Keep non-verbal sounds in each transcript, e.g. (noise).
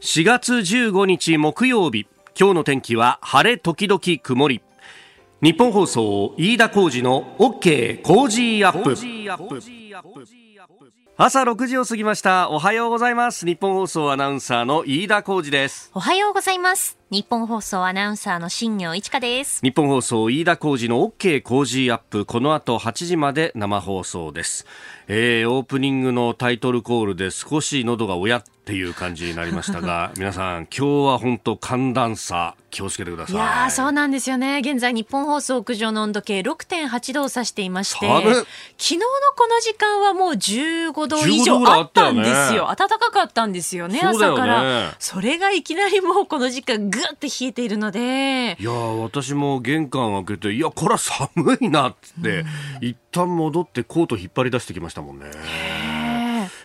4月15日木曜日。今日の天気は晴れ時々曇り。日本放送飯田浩二の OK 工事アップ。朝6時を過ぎました。おはようございます。日本放送アナウンサーの飯田浩二です。おはようございます。日本放送アナウンサーの新業一華です。日本放送飯田浩二の OK 工事アップ。この後8時まで生放送です。えー、オープニングのタイトルコールで少し喉がおやっていう感じになりましたが (laughs) 皆さん今日は本当寒暖差気をつけてください。いやそうなんですよね。現在日本放送屋上の温度計6.8度を指していまして昨日のこの時間はもう15度以上あったんですよ、ね、暖かかったんですよね、ね、朝から。それがいきなりもうこの時間ぐって冷えているので。いや私も玄関開けていやこれは寒いなって、一旦戻ってコート引っ張り出してきましたもんね。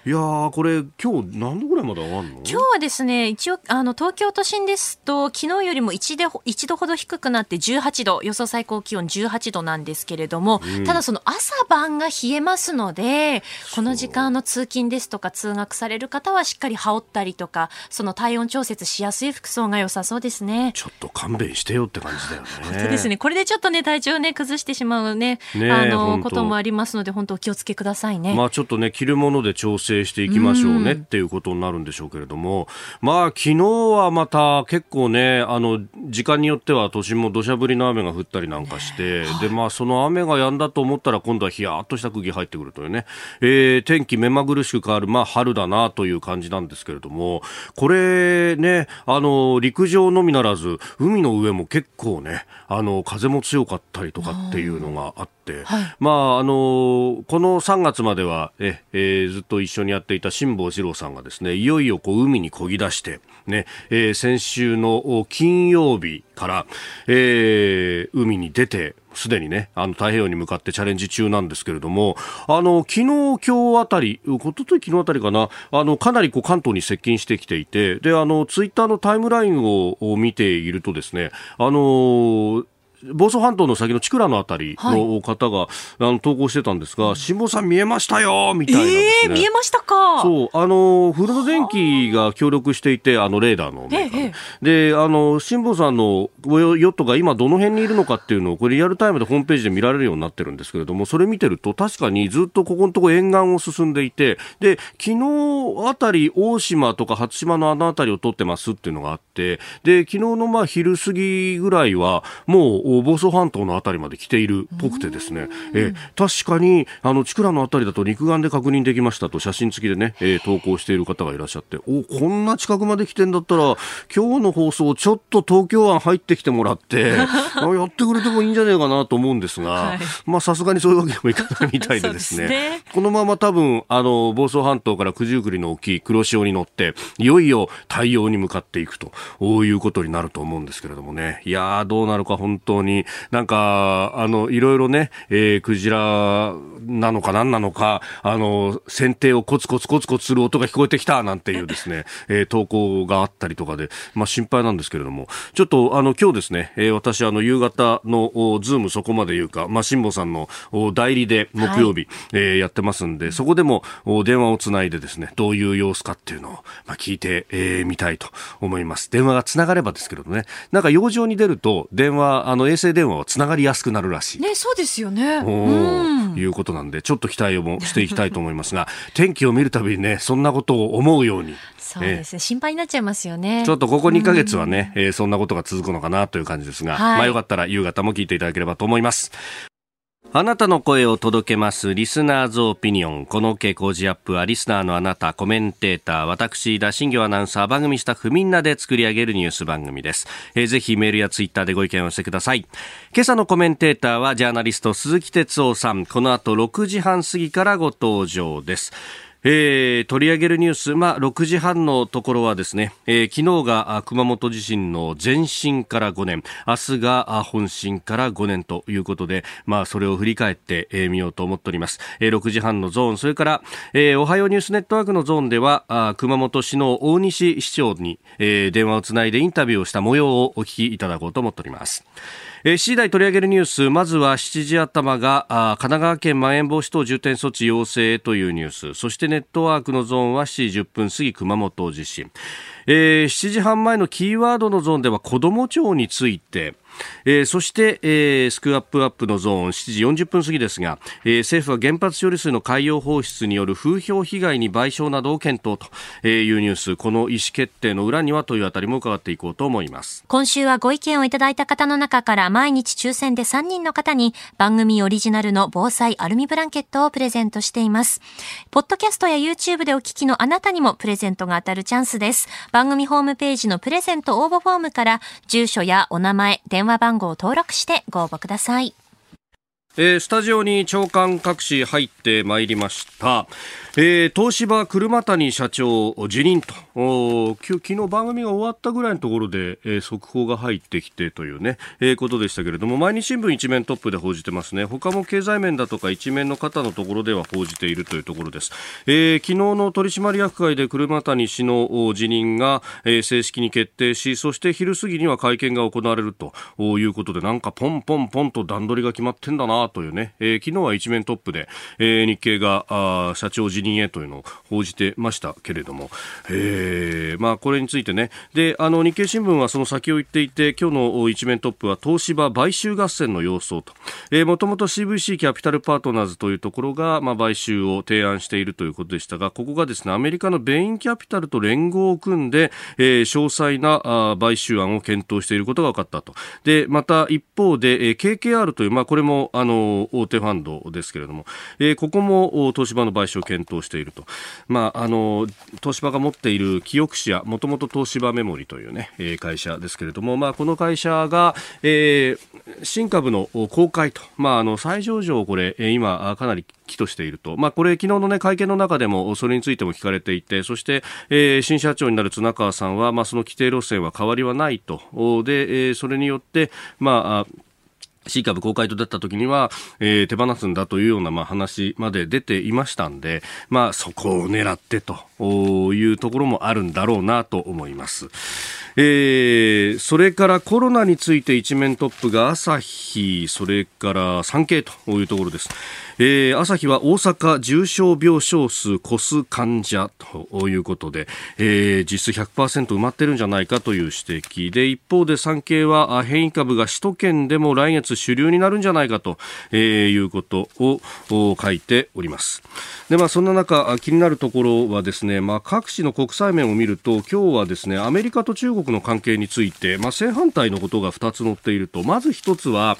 いやこれ今日何度ぐらいまで上がるの？今日はですね一応あの東京都心ですと昨日よりも 1, で1度ほど低くなって18度。予想最高気温18度なんですけれども、うん、ただその朝晩が冷えますのでこの時間の通勤ですとか通学される方はしっかり羽織ったりとかその体温調節しやすい服装が良さそうですね。ちょっと勘弁してよって感じだよね。本当ですね。これでちょっとね体調ね崩してしまうねあのこともありますので本当お気をつけくださいね。まあちょっとね着るもので調整整していきましょうねっていうことになるんでしょうけれども、まあ昨日はまた結構ね、あの、時間によっては都心も土砂降りの雨が降ったりなんかして、で、まあその雨が止んだと思ったら今度はヒヤーっとした空気入ってくるというね、えー、天気目まぐるしく変わる、まあ春だなという感じなんですけれども、これね、あの、陸上のみならず、海の上も結構ね、あの、風も強かったりとかっていうのがあって、はい、まあ、あの、この3月までは、え、えー、ずっと一緒にやっていた辛坊治郎さんがですね、いよいよこう海に漕ぎ出して、ね、えー、先週の金曜日から、えー、海に出て、すでにね、あの太平洋に向かってチャレンジ中なんですけれども、あの、昨日、今日あたり、おととい昨日あたりかな、あの、かなりこう関東に接近してきていて、で、あの、ツイッターのタイムラインを見ているとですね、あの房総半島の先の千倉のあたりの方が、はい、あの投稿してたんですが、辛坊さん見えましたよみたいな、ね、えー、見えましたか。そう、あの、フルド電機が協力していて、あの、レーダーのメーカーで。えで、あの、辛坊さんのヨットが今どの辺にいるのかっていうのを、これリアルタイムでホームページで見られるようになってるんですけれども、それ見てると確かにずっとここのとこ沿岸を進んでいて、で、昨日あたり大島とか初島のあのあたりを取ってますっていうのがあって、で、昨日のまあ昼過ぎぐらいは、もう房総半島のあたりまで来ているっぽくてですね、え確かにあのチクラのあたりだと肉眼で確認できましたと写真付きでね、えー、投稿している方がいらっしゃっておこんな近くまで来てんだったら今日の放送ちょっと東京湾入ってきてもらって (laughs) やってくれてもいいんじゃないかなと思うんですが、はい、まあさすがにそういうわけにもいかないみたいでですね。ね、このまま多分あの房総半島から九十九里の沖黒潮に乗っていよいよ太陽に向かっていくということになると思うんですけれどもね。いやどうなるか本当になんか、あの、いろいろね、えー、クジラなのか何なのか、あの、船底をコツコツコツコツする音が聞こえてきたなんていうですね、えー、投稿があったりとかで、まあ心配なんですけれども、ちょっとあの、今日ですね、えー、私あの、夕方のズームそこまで言うか、まあ辛坊さんの代理で木曜日、はい、えー、やってますんで、そこでも電話をつないでですね、どういう様子かっていうのを、まあ、聞いてみ、えー、たいと思います。電話がつながればですけどね、なんか用事に出ると、電話、あの、衛星電話はつながりやすくなるらしい。ね、そうですよね。うん、いうことなんで、ちょっと期待をしていきたいと思いますが、天気を見るたびにね、そんなことを思うように。そうですね、心配になっちゃいますよね。ちょっとここ2か月はね、えー、そんなことが続くのかなという感じですが、はい、まあよかったら夕方も聞いていただければと思います。あなたの声を届けます。リスナーズオピニオン。この傾向時アップは、リスナーのあなた、コメンテーター、私、田新業アナウンサー、番組スタッフみんなで作り上げるニュース番組です。えー、ぜひメールやツイッターでご意見をしてください。今朝のコメンテーターは、ジャーナリスト、鈴木哲夫さん。この後6時半過ぎからご登場です。えー、取り上げるニュース、まあ、6時半のところはですね、えー、昨日が熊本地震の前震から5年、明日が本震から5年ということで、まあ、それを振り返ってみ、ようと思っております。えー、6時半のゾーン、それから、えー、おはようニュースネットワークのゾーンでは、あ熊本市の大西市長に、えー、電話をつないでインタビューをした模様をお聞きいただこうと思っております。えー、次第取り上げるニュースまずは7時頭があ神奈川県まん延防止等重点措置要請というニュース。そしてネットワークのゾーンは7時10分過ぎ熊本地震、えー、7時半前のキーワードのゾーンでは子ども庁について。えー、そして、えー、スクアップアップのゾーン7時40分過ぎですが、えー、政府は原発処理水の海洋放出による風評被害に賠償などを検討というニュースこの意思決定の裏にはというあたりも伺っていこうと思います。今週はご意見をいただいた方の中から毎日抽選で3人の方に番組オリジナルの防災アルミブランケットをプレゼントしています。ポッドキャストや YouTube でお聞きのあなたにもプレゼントが当たるチャンスです。番組ホームページのプレゼント応募フォームから住所やお名前電話電話番号を登録してご応募ください。えー、スタジオに長官各紙入ってまいりました。えー、東芝車谷社長辞任と。お昨日番組が終わったぐらいのところで、えー、速報が入ってきてというね、えー、ことでしたけれども毎日新聞一面トップで報じてますね。他も経済面だとか一面の方のところでは報じているというところです、えー、昨日の取締役会で車谷氏の辞任が、えー、正式に決定しそして昼過ぎには会見が行われるということでなんかポンポンポンと段取りが決まってんだなというね、えー、昨日は一面トップで、えー、日経があ社長辞任へというのを報じてましたけれども、えー、まあ、これについてね。であの日経新聞はその先を言っていて今日の一面トップは東芝買収合戦の様相と、えー、もともと CVC キャピタルパートナーズというところが、まあ、買収を提案しているということでしたがここがですねアメリカのベインキャピタルと連合を組んで、えー、詳細なあ買収案を検討していることが分かったと。でまた一方で、えー、KKR という、まあ、これもあの大手ファンドですけれども、えー、ここも東芝の買収を検討していると。まあ、あの、東芝が持っている記憶紙や、もともと東芝メモリというね、会社ですけれども、まあ、この会社が、えー、新株の公開と、まあ、あの、再上場をこれ、今、かなり期としていると、まあ、これ、昨日の、ね、会見の中でもそれについても聞かれていて、そして、えー、新社長になる綱川さんは、まあ、その規定路線は変わりはないと、で、えー、それによって、まあ、C 株公開とだった時には、えー、手放すんだというような、まあ、話まで出ていましたんで、まあ、そこを狙ってと。いうところもあるんだろうなと思います。えー、それからコロナについて一面トップが朝日、それから産経というところです。えー、朝日は大阪重症病床数越す患者ということで、えー、実質100%埋まってるんじゃないかという指摘で一方で産経は変異株が首都圏でも来月主流になるんじゃないかと、えー、いうことを書いておりますで、まあ、そんな中気になるところはですね、まあ、各地の国際面を見ると今日はですねアメリカと中国の関係について、まあ、正反対のことが2つ載っているとまず1つは、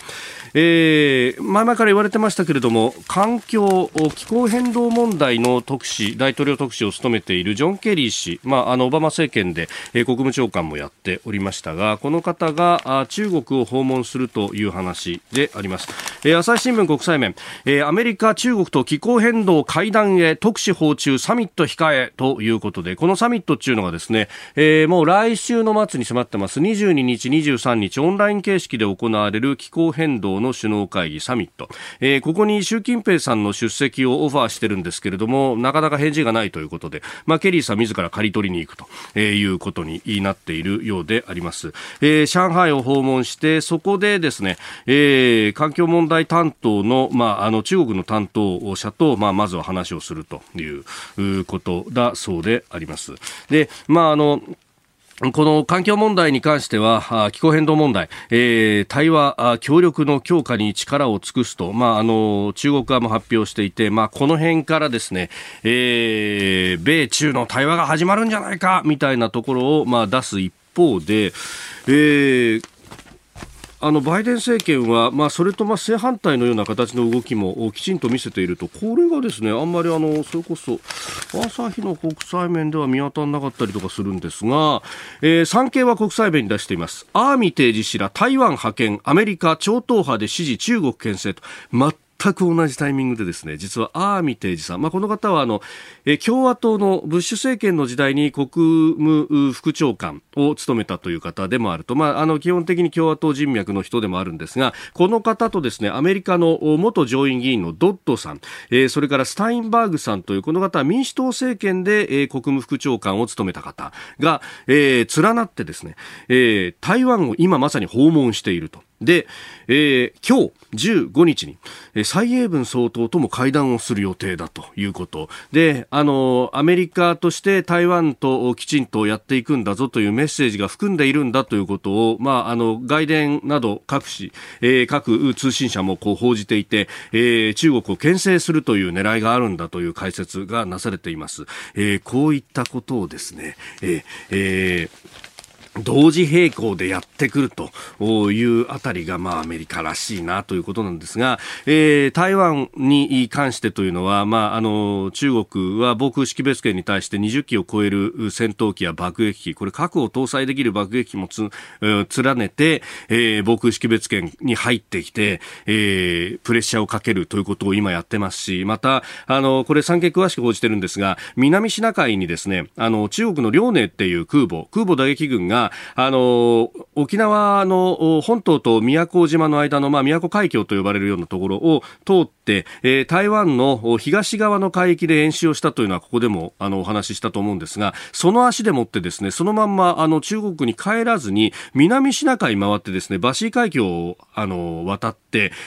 えー、前々から言われてましたけれども環境、気候変動問題の特使、大統領特使を務めているジョン・ケリー氏、まあ、あの、オバマ政権で、えー、国務長官もやっておりましたが、この方があ中国を訪問するという話であります。えー、朝日新聞国際面、えー、アメリカ、中国と気候変動会談へ特使訪中サミット控えということで、このサミットっていうのがですね、えー、もう来週の末に迫ってます。22日、23日、オンライン形式で行われる気候変動の首脳会議サミット。えー、ここに習近平さんの出席をオファーしてるんですけれども、なかなか返事がないということで、まあ、ケリーさん自ら刈り取りに行くと、えいうことになっているようであります。えー、上海を訪問して、そこでですね、えー、環境問題担当の、まあ、あの、中国の担当者と、まあ、まずは話をするということだそうであります。で、まあ、あの、この環境問題に関しては、気候変動問題、えー、対話協力の強化に力を尽くすと、まあ、あの、中国側も発表していて、まあ、この辺からですね、えー、米中の対話が始まるんじゃないか、みたいなところを、まあ、出す一方で、えー、あのバイデン政権は、まあ、それとまあ正反対のような形の動きもきちんと見せていると、これがですねあんまりあのそれこそ朝日の国際面では見当たらなかったりとかするんですが、えー、産経は国際面に出しています。アーミテージ氏ら台湾派遣、アメリカ超党派で支持、中国牽制と、全く同じタイミングでですね、実はアーミテージさん、まあ、この方はあの、共和党のブッシュ政権の時代に国務副長官を務めたという方でもあると、まあ、あの、基本的に共和党人脈の人でもあるんですが、この方とですね、アメリカの元上院議員のドッドさん、えー、それからスタインバーグさんというこの方は民主党政権で、え、国務副長官を務めた方が、えー、連なってですね、えー、台湾を今まさに訪問していると。で、えー、今日15日に、蔡英文総統とも会談をする予定だということで、あの、アメリカとして台湾ときちんとやっていくんだぞというメッセージが含んでいるんだということを、まあ、あの、外伝など各紙、えー、各通信社もこう報じていて、えー、中国を牽制するという狙いがあるんだという解説がなされています。えー、こういったことをですね、えー、えー同時並行でやってくるというあたりが、まあ、アメリカらしいなということなんですが、えー、台湾に関してというのは、まあ、あの、中国は防空識別圏に対して20機を超える戦闘機や爆撃機、これ核を搭載できる爆撃機もつ、連ねて、えー、防空識別圏に入ってきて、えー、プレッシャーをかけるということを今やってますし、また、あの、これ産経詳しく報じてるんですが、南シナ海にですね、あの、中国の遼寧っていう空母、空母打撃軍が、あの沖縄の本島と宮古島の間の、まあ、宮古海峡と呼ばれるようなところを通って、えー、台湾の東側の海域で演習をしたというのはここでもあのお話ししたと思うんですがその足でもってですねそのまんまあの中国に帰らずに南シナ海回ってですねバシー海峡をあの渡って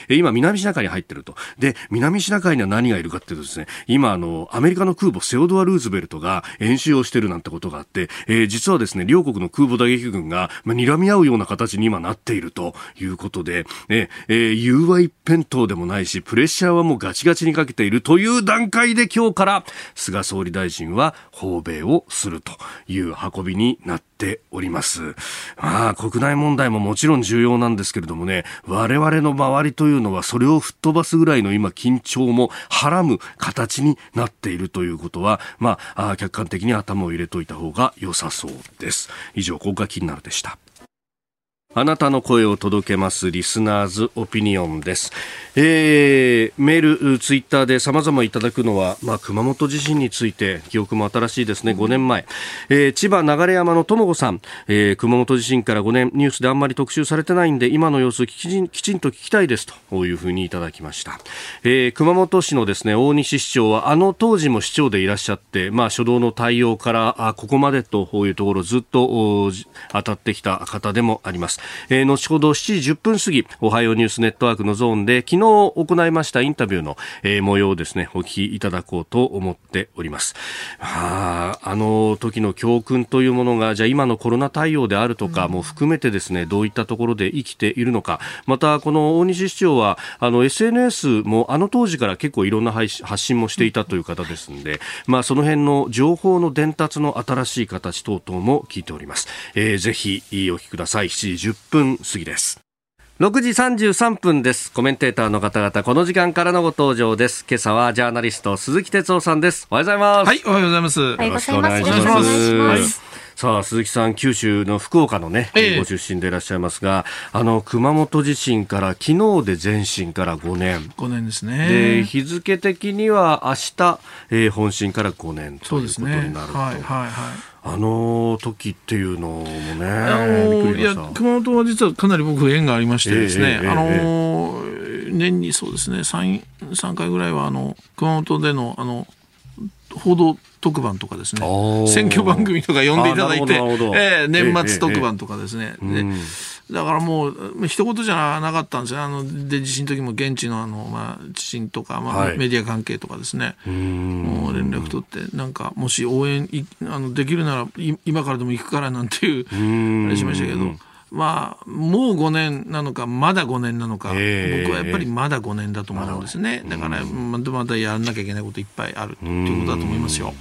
今南シナ海に入ってると。で南シナ海には何がいるかっていうとですね今あのアメリカの空母セオドア・ルーズベルトが演習をしてるなんてことがあって、えー、実はですね両国の空母打撃軍が、ま、睨み合うような形に今なっているということで、ねえー、融和一辺倒でもないしプレッシャーはもうガチガチにかけているという段階で今日から菅総理大臣は訪米をするという運びになってております。まあ、国内問題ももちろん重要なんですけれどもね、我々の周りというのはそれを吹っ飛ばすぐらいの今緊張もはらむ形になっているということは、まあ、客観的に頭を入れといた方が良さそうです。以上、ここが気になるでした。あなたの声を届けますリスナーズオピニオンです。えー、メール、ツイッターで様々いただくのは、まあ、熊本地震について、記憶も新しいですね、5年前。えー、千葉流山のとも子さん、えー、熊本地震から5年、ニュースであんまり特集されてないんで、今の様子きちんきちんと聞きたいですというふうにいただきました。えー、熊本市のですね、大西市長は、あの当時も市長でいらっしゃって、まあ、初動の対応から、あここまでというところずっと当たってきた方でもあります。えー、後ほど7時10分過ぎ、おはようニュースネットワークのゾーンで、昨日行いましたインタビューの、えー、模様をですね、お聞きいただこうと思っております。ああの時の教訓というものが、じゃあ今のコロナ対応であるとかも含めてですね、どういったところで生きているのか、またこの大西市長は、あの SNS もあの当時から結構いろんな発信もしていたという方ですんで、まあその辺の情報の伝達の新しい形等々も聞いております。えー、ぜひお聞きください。7時10分過ぎです。6時33分です。コメンテーターの方々、この時間からのご登場です。今朝はジャーナリスト、鈴木哲夫さんです。おはようございます。はい、おはようございます。よろしくお願いします。はい、さあ、鈴木さん、九州の福岡のね、ええ、ご出身でいらっしゃいますが、あの、熊本地震から昨日で前震から5年。5年ですね。で、日付的には明日、えー、本震から5年ということになると。ね、はい、はい、はい。あの時っていうのもね、あのいや熊本は実はかなり僕、縁がありましてですね、えー、あの年にそうですね3、3回ぐらいはあの熊本でのあの報道特番とかですね、選挙番組とか呼んでいただいて、えー、年末特番とかですね。えーえー、だからもう、一言じゃなかったんですよ。あの、で、地震の時も現地のあの、まあ、地震とか、まあ、はい、メディア関係とかですね。もう連絡取って、なんか、もし応援い、あの、できるなら、今からでも行くからなんていう、あれしましたけど。まあ、もう5年なのか、まだ5年なのか、えー、僕はやっぱりまだ5年だと思うんですね。だから、まだまだやらなきゃいけないこといっぱいあるということだと思いますよ。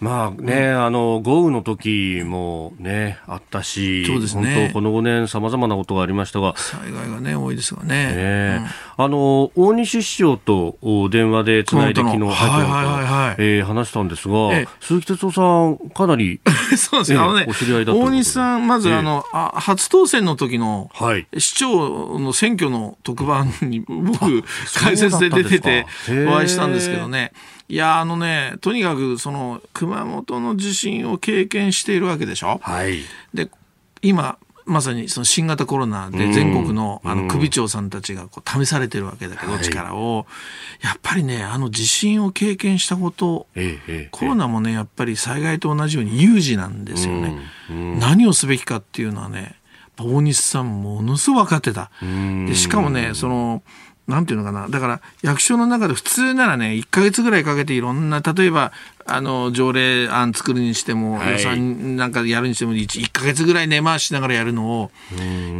まあね、うん、あの豪雨の時もねあったし、そうですね、本当この5年さまざまなことがありましたが、災害がね多いですがね。ねうん、あの大西市長と電話でつないで昨日、はいはいはいえー、話したんですが、ええ、鈴木哲夫さんかなり (laughs) そうですね、えー、あのねお知り合いだ大西さんまずあの、あ初当選の時の、はい、市長の選挙の特番に僕解説で出ててお会いしたんですけどね。いやあのねとにかくその熊本の地震を経験しているわけでしょ。はい、で今まさにその新型コロナで全国のあの首長さんたちがこう試されてるわけだけど、力を、やっぱりね、あの地震を経験したこと、コロナもね、やっぱり災害と同じように有事なんですよね。何をすべきかっていうのはね、ぱ大西さんものすごく分かってた。でしかもね、その、なんていうのかな。だから役所の中で普通ならね、1ヶ月ぐらいかけていろんな、例えば、あの、条例案作るにしても、はい予算なんかやるにしても1、1ヶ月ぐらい根回しながらやるのを、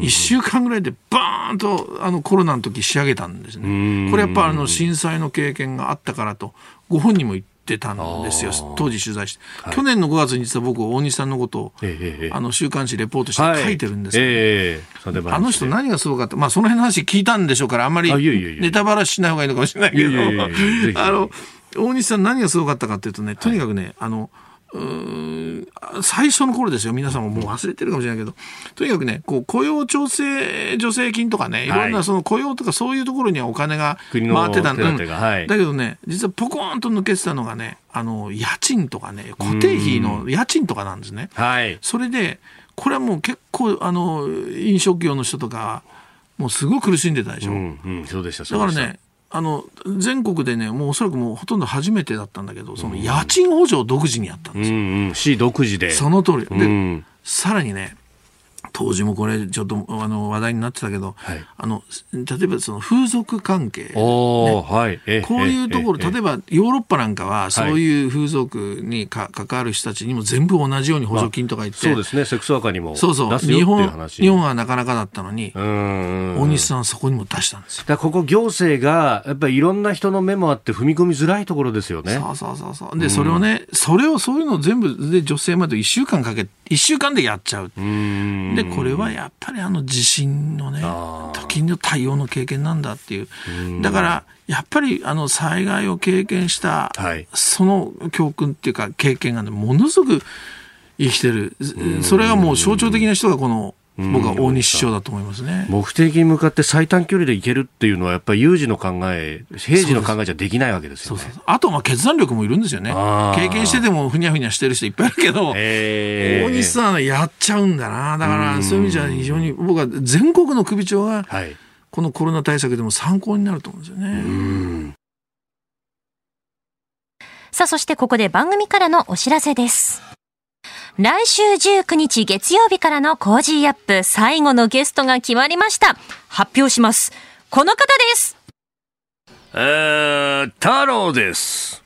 1週間ぐらいでバーンとあのコロナの時仕上げたんですね。これやっぱあの震災の経験があったからと、ご本人も言ってたんですよ。当時取材して。去年の5月に実は僕、大西さんのことを、ええええ。あの、週刊誌レポートして書いてるんですけど、ええサンデー毎日あ。の人何がすごかった？まあその辺の話聞いたんでしょうからあんまりネタバラししない方がいいのかもしれないけど。いやいやいやいやぜひ。あの大西さん何がすごかったかっていうとねとにかくね、あのうーん最初の頃ですよ。皆さんももう忘れてるかもしれないけど。とにかくねこう雇用調整助成金とかねい。ろんはないその雇用とかそういうところにはお金が回ってた。ん手当がはい。だけどね実はポコーンと抜けてたのがねあの家賃とかね固定費の家賃とかなんですね。はい。それでこれはもう結構あの飲食業の人とかもうすごい苦しんでたでしょ、うん、うん、そうでした、そうでした。だからねあの全国でねもうおそらくもうほとんど初めてだったんだけどその家賃補助を独自にやったんですよ、うん、うん、市独自で。その通り。で、うん。さらにね当時もこれちょっとあの話題になってたけど、はいあの例えばその風俗関係おー、はい。えこういうところ、ええ例えばヨーロッパなんかは、そういう風俗にか関わる人たちにも全部同じように補助金とか言って、そうですね、セックスワーカーにもそうそう日本話。日本はなかなかだったのに。大西さんはそこにも出したんですよ。だここ行政が、やっぱりいろんな人の目もあって踏み込みづらいところですよね。そうそうそうそう。で、それをね、それを、そういうのを全部で女性まで1週間かけ、1週間でやっちゃう。うんで、これはやっぱりあの地震のね時の対応の経験なんだっていう。だから、やっぱりあの災害を経験したはい、その教訓っていうか経験がね、ものすごく生きてる。それがもう象徴的な人がこの、僕は大西市長だと思いますね。目的に向かって最短距離で行けるっていうのは、やっぱり有事の考え、平時の考えじゃできないわけですよね。そうそうあと、まあ、決断力もいるんですよね経験しててもふにゃふにゃしてる人いっぱいいるけど、ええ大西さんはやっちゃうんだな。だから、そういう意味じゃ非常に、僕は全国の首長が、はい。このコロナ対策でも参考になると思うんですよね。さあ、そしてここで番組からのお知らせです。来週19日月曜日からのコージーアップ最後のゲストが決まりました。発表します。この方です。えー、太郎です。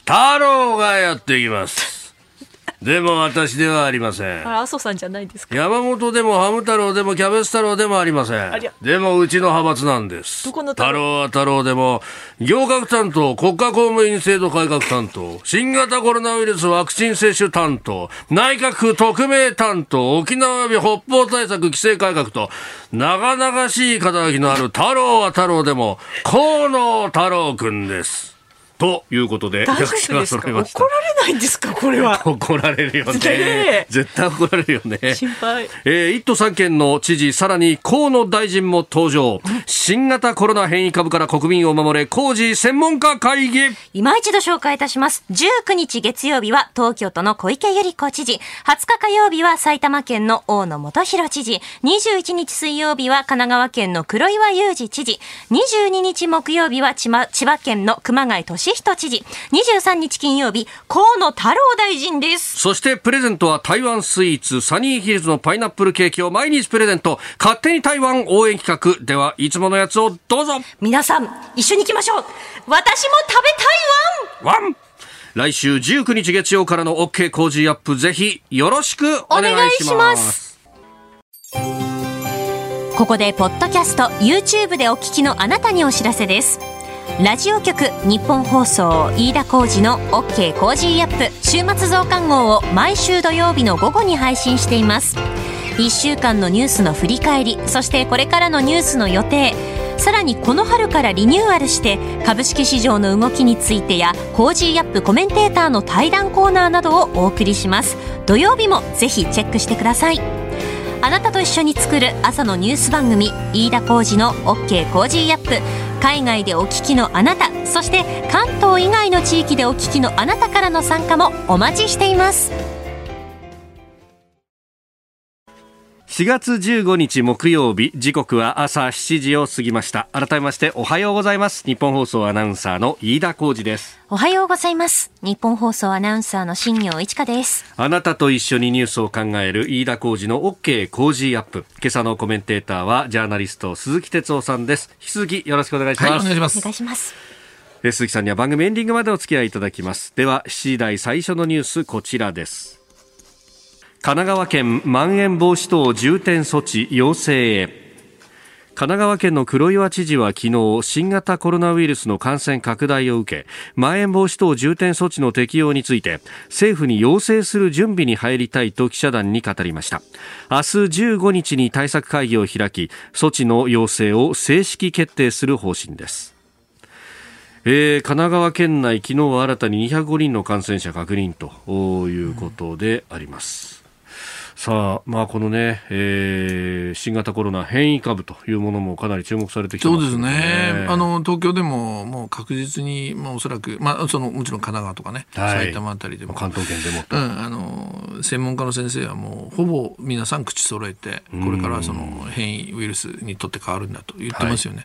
太郎がやってきます。でも私ではありません。あ、麻生さんじゃないですか。山本でもハム太郎でもキャベツ太郎でもありませんりゃ。でもうちの派閥なんです。どこの太郎？太郎は太郎でも、行革担当、国家公務員制度改革担当、新型コロナウイルスワクチン接種担当、内閣府特命担当、沖縄及び北方対策規制改革と、長々しい肩書きのある太郎は太郎でも、河野太郎くんです。ということで、役者が揃いました怒。られないんですか？これは。怒られるよね。絶対怒られるよね。心配。えー、1都3県の知事、さらに河野大臣も登場。新型コロナ変異株から国民を守れ、工事専門家会議。今一度紹介いたします。19日月曜日は東京都の小池百合子知事。20日火曜日は埼玉県の大野元弘知事。21日水曜日は神奈川県の黒岩祐二知事。22日木曜日は千葉千葉県の熊谷俊人知事。23日金曜日、河野太郎大臣です。そしてプレゼントは台湾スイーツ、サニーヒルズのパイナップルケーキを毎日プレゼント。勝手に台湾応援企画。では、いつものやつをどうぞ。皆さん、一緒に行きましょう。私も食べたいわんワン来週19日月曜からの OK コージーアップ、ぜひよろしくお願いしお願ま。いしますここでポッドキャスト YouTube でお聞きのあなたにお知らせですラジオ局日本放送飯田浩二の OK コージーアップ週末増刊号を毎週土曜日の午後に配信しています。1週間のニュースの振り返りそしてこれからのニュースの予定さらにこの春からリニューアルして株式市場の動きについてやコージーアップコメンテーターの対談コーナーなどをお送りします。土曜日もぜひチェックしてください。あなたと一緒に作る朝のニュース番組飯田浩二の OK コージーアップ。海外でお聞きのあなたそして関東以外の地域でお聞きのあなたからの参加もお待ちしています。4月15日木曜日時刻は朝7時を過ぎました。改めましておはようございます。日本放送アナウンサーの飯田浩二です。おはようございます。日本放送アナウンサーの新業一華です。あなたと一緒にニュースを考える飯田浩二の OK 工事アップ。今朝のコメンテーターはジャーナリスト鈴木哲夫さんです。引き続きよろしくお願いします、はい、お願いします。お願いします。鈴木さんには番組エンディングまでお付き合いいただきます。では7時台最初のニュースこちらです神奈川県まん延防止等重点措置要請へ。神奈川県の黒岩知事は昨日新型コロナウイルスの感染拡大を受けまん延防止等重点措置の適用について政府に要請する準備に入りたいと記者団に語りました。明日15日に対策会議を開き措置の要請を正式決定する方針です。えー、神奈川県内、昨日は新たに205人の感染者確認ということであります。さあ、まあ、このね、えー、新型コロナ変異株というものもかなり注目されてきてます、ね、そうですね。あの、東京でももう確実に、まあ、おそらく、まあ、その、もちろん神奈川とかね、はい、埼玉あたりでも。関東圏でも。うん、あの、専門家の先生はもう、ほぼ皆さん口揃えて、これからその変異ウイルスにとって変わるんだと言ってますよね。は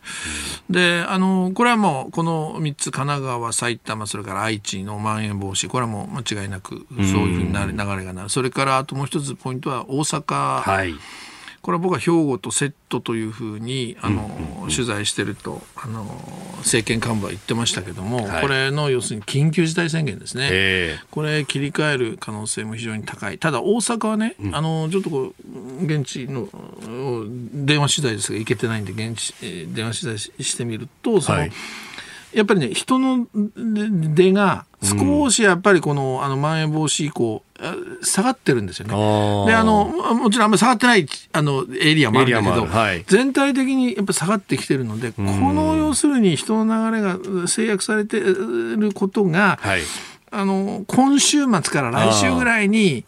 い、で、あの、これはもう、この3つ、神奈川、埼玉、それから愛知のまん延防止、これはもう間違いなく、そういうふうになる流れがなる。それから、あともう一つポイントは大阪、はい、これは僕は兵庫とセットというふうにあの、うんうんうん、取材してるとあの政権幹部は言ってましたけども、はい、これの要するに緊急事態宣言ですね、これ切り替える可能性も非常に高い。ただ大阪はね、うん、あのちょっとこう現地の電話取材ですが行けてないんで現地電話取材してみるとその、はい。やっぱりね、人の出が少しやっぱりこの、あの、まん延防止以降、下がってるんですよね。で、あの、もちろんあんまり下がってない、あの、エリアもあるんだけど、はい、全体的にやっぱ下がってきてるので、この要するに人の流れが制約されてることが、はい、あの、今週末から来週ぐらいに、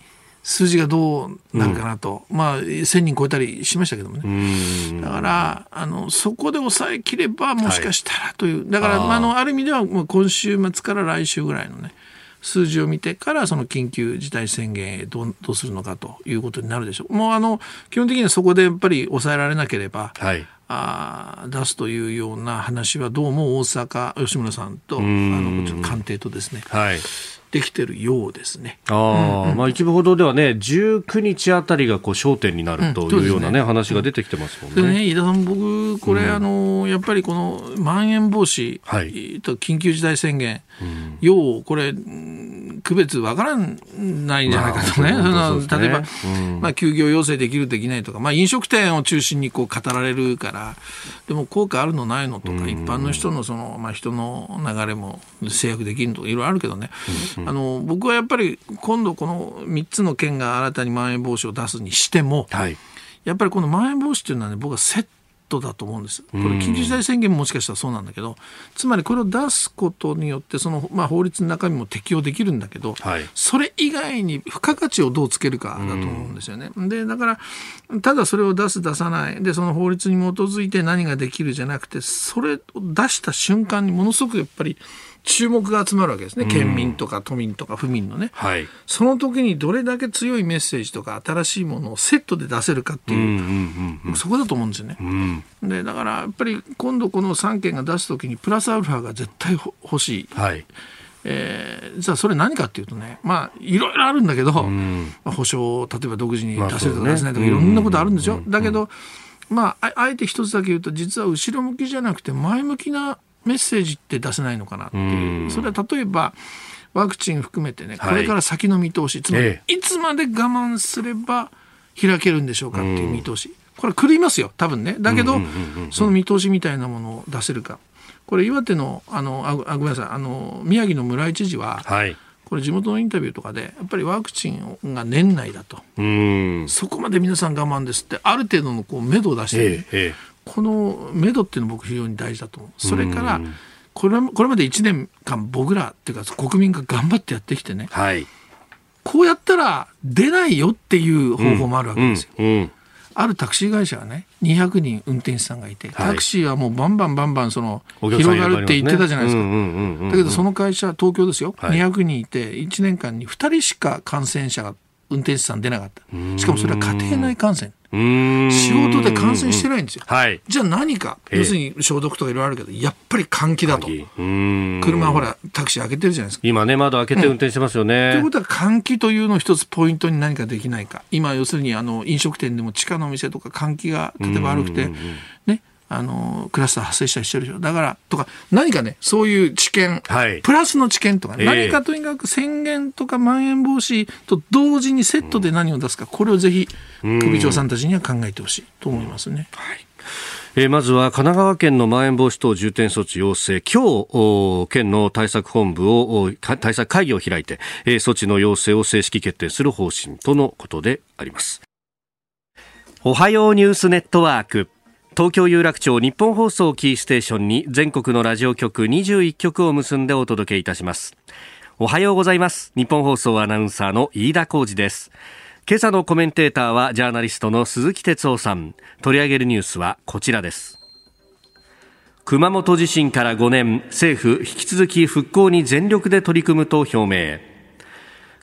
数字がどうなるかなと、うん、まあ、1000人超えたりしましたけどもね。だから、あの、そこで抑えきれば、もしかしたらという、はい、だから、ああの、ある意味では、もう今週末から来週ぐらいのね、数字を見てからその緊急事態宣言へどうどうするのかということになるでしょう。もうあの基本的にはそこでやっぱり抑えられなければ、はい、あ出すというような話はどうも大阪吉村さんとあの官邸とですね、はい、できてるようですね。あうんうん、まあ一部報道ではね、19日あたりがこう焦点になるというようなね、うん、話が出てきてますもんね。でね、井田さん、僕、これ、うん、あの、やっぱりこの、まん延防止と緊急事態宣言、はい、これ、区別わからないんじゃないかとね。まあ、ね。例えば、うん、まあ、休業要請できる、できないとか、まあ、飲食店を中心にこう語られるから、でも効果あるのないのとか、一般の人のその、まあ、人の流れも制約できるとか、いろいろあるけどね。あの僕はやっぱり今度この3つの県が新たにまん延防止を出すにしても、はい、やっぱりこのまん延防止というのはね僕はセットだと思うんです。これ緊急事態宣言ももしかしたらそうなんだけど、つまりこれを出すことによってその、まあ、法律の中身も適用できるんだけど、はい、それ以外に付加価値をどうつけるかだと思うんですよね。でだからただそれを出す出さない。でその法律に基づいて何ができるじゃなくてそれを出した瞬間にものすごくやっぱり注目が集まるわけですね、県民とか都民とか府民のね、はい、その時にどれだけ強いメッセージとか新しいものをセットで出せるかっていう,、うんうんうん、そこだと思うんですよね、うん、でだからやっぱり今度この3件が出す時にプラスアルファが絶対欲しい。はい。えー、じゃあそれ何かっていうとね、まあ、いろいろあるんだけど、うん、まあ、保証を例えば独自に出せるとか出せないとか、いろんなことあるんですよ。だけど、まあ、あえて一つだけ言うと、実は後ろ向きじゃなくて前向きなメッセージって出せないのかなっていう、それは例えばワクチン含めてね、これから先の見通し、つまり、いつまで我慢すれば開けるんでしょうかっていう見通し、これ、狂いますよ、多分ね、だけど、その見通しみたいなものを出せるか、これ、岩手の、あのあごめんなさいあの、宮城の村井知事は、はい、これ、地元のインタビューとかで、やっぱりワクチンが年内だと、そこまで皆さん我慢ですって、ある程度のこう目処を出して、ね、ええこの目処っていうの僕非常に大事だと思う。それからこれこれまで1年間僕らっていうか国民が頑張ってやってきてね、はい、こうやったら出ないよっていう方法もあるわけですよ。うんうんうん、あるタクシー会社はね200人運転手さんがいて、タクシーはもうバンバンバンバンその広がるって言ってたじゃないですか。だけどその会社東京ですよ、はい、200人いて1年間に2人しか感染者が運転手さん出なかった。しかもそれは家庭内感染。仕仕事で感染してないんですよ。はい。じゃあ何か、ええ要するに消毒とかいろいろあるけど、やっぱり換気だと。うん車ほら、タクシー開けてるじゃないですか。今ね、窓開けて運転してますよといねう。ことは換気というのを一つポイントに何かできないか。今、要するにあの飲食店でも地下の店とか換気が例えば悪くて、ね、あの、クラスター発生したりしてるでしょ。だから、とか、何かね、そういう知見、はい。プラスの知見とか、ええ。何かとにかく宣言とかまん延防止と同時にセットで何を出すか、これをぜひ、首長さんたちには考えてほしいと思いますね。えーまずは神奈川県のまん延防止等重点措置要請、今日、お県の対策本部を、対策会議を開いて、えー措置の要請を正式決定する方針とのことであります。おはようニュースネットワーク。東京有楽町日本放送キーステーションに全国のラジオ局21局を結んでお届けいたします。おはようございます。日本放送アナウンサーの飯田浩二です。今朝のコメンテーターはジャーナリストの鈴木哲夫さん。取り上げるニュースはこちらです。熊本地震から5年、政府引き続き復興に全力で取り組むと表明。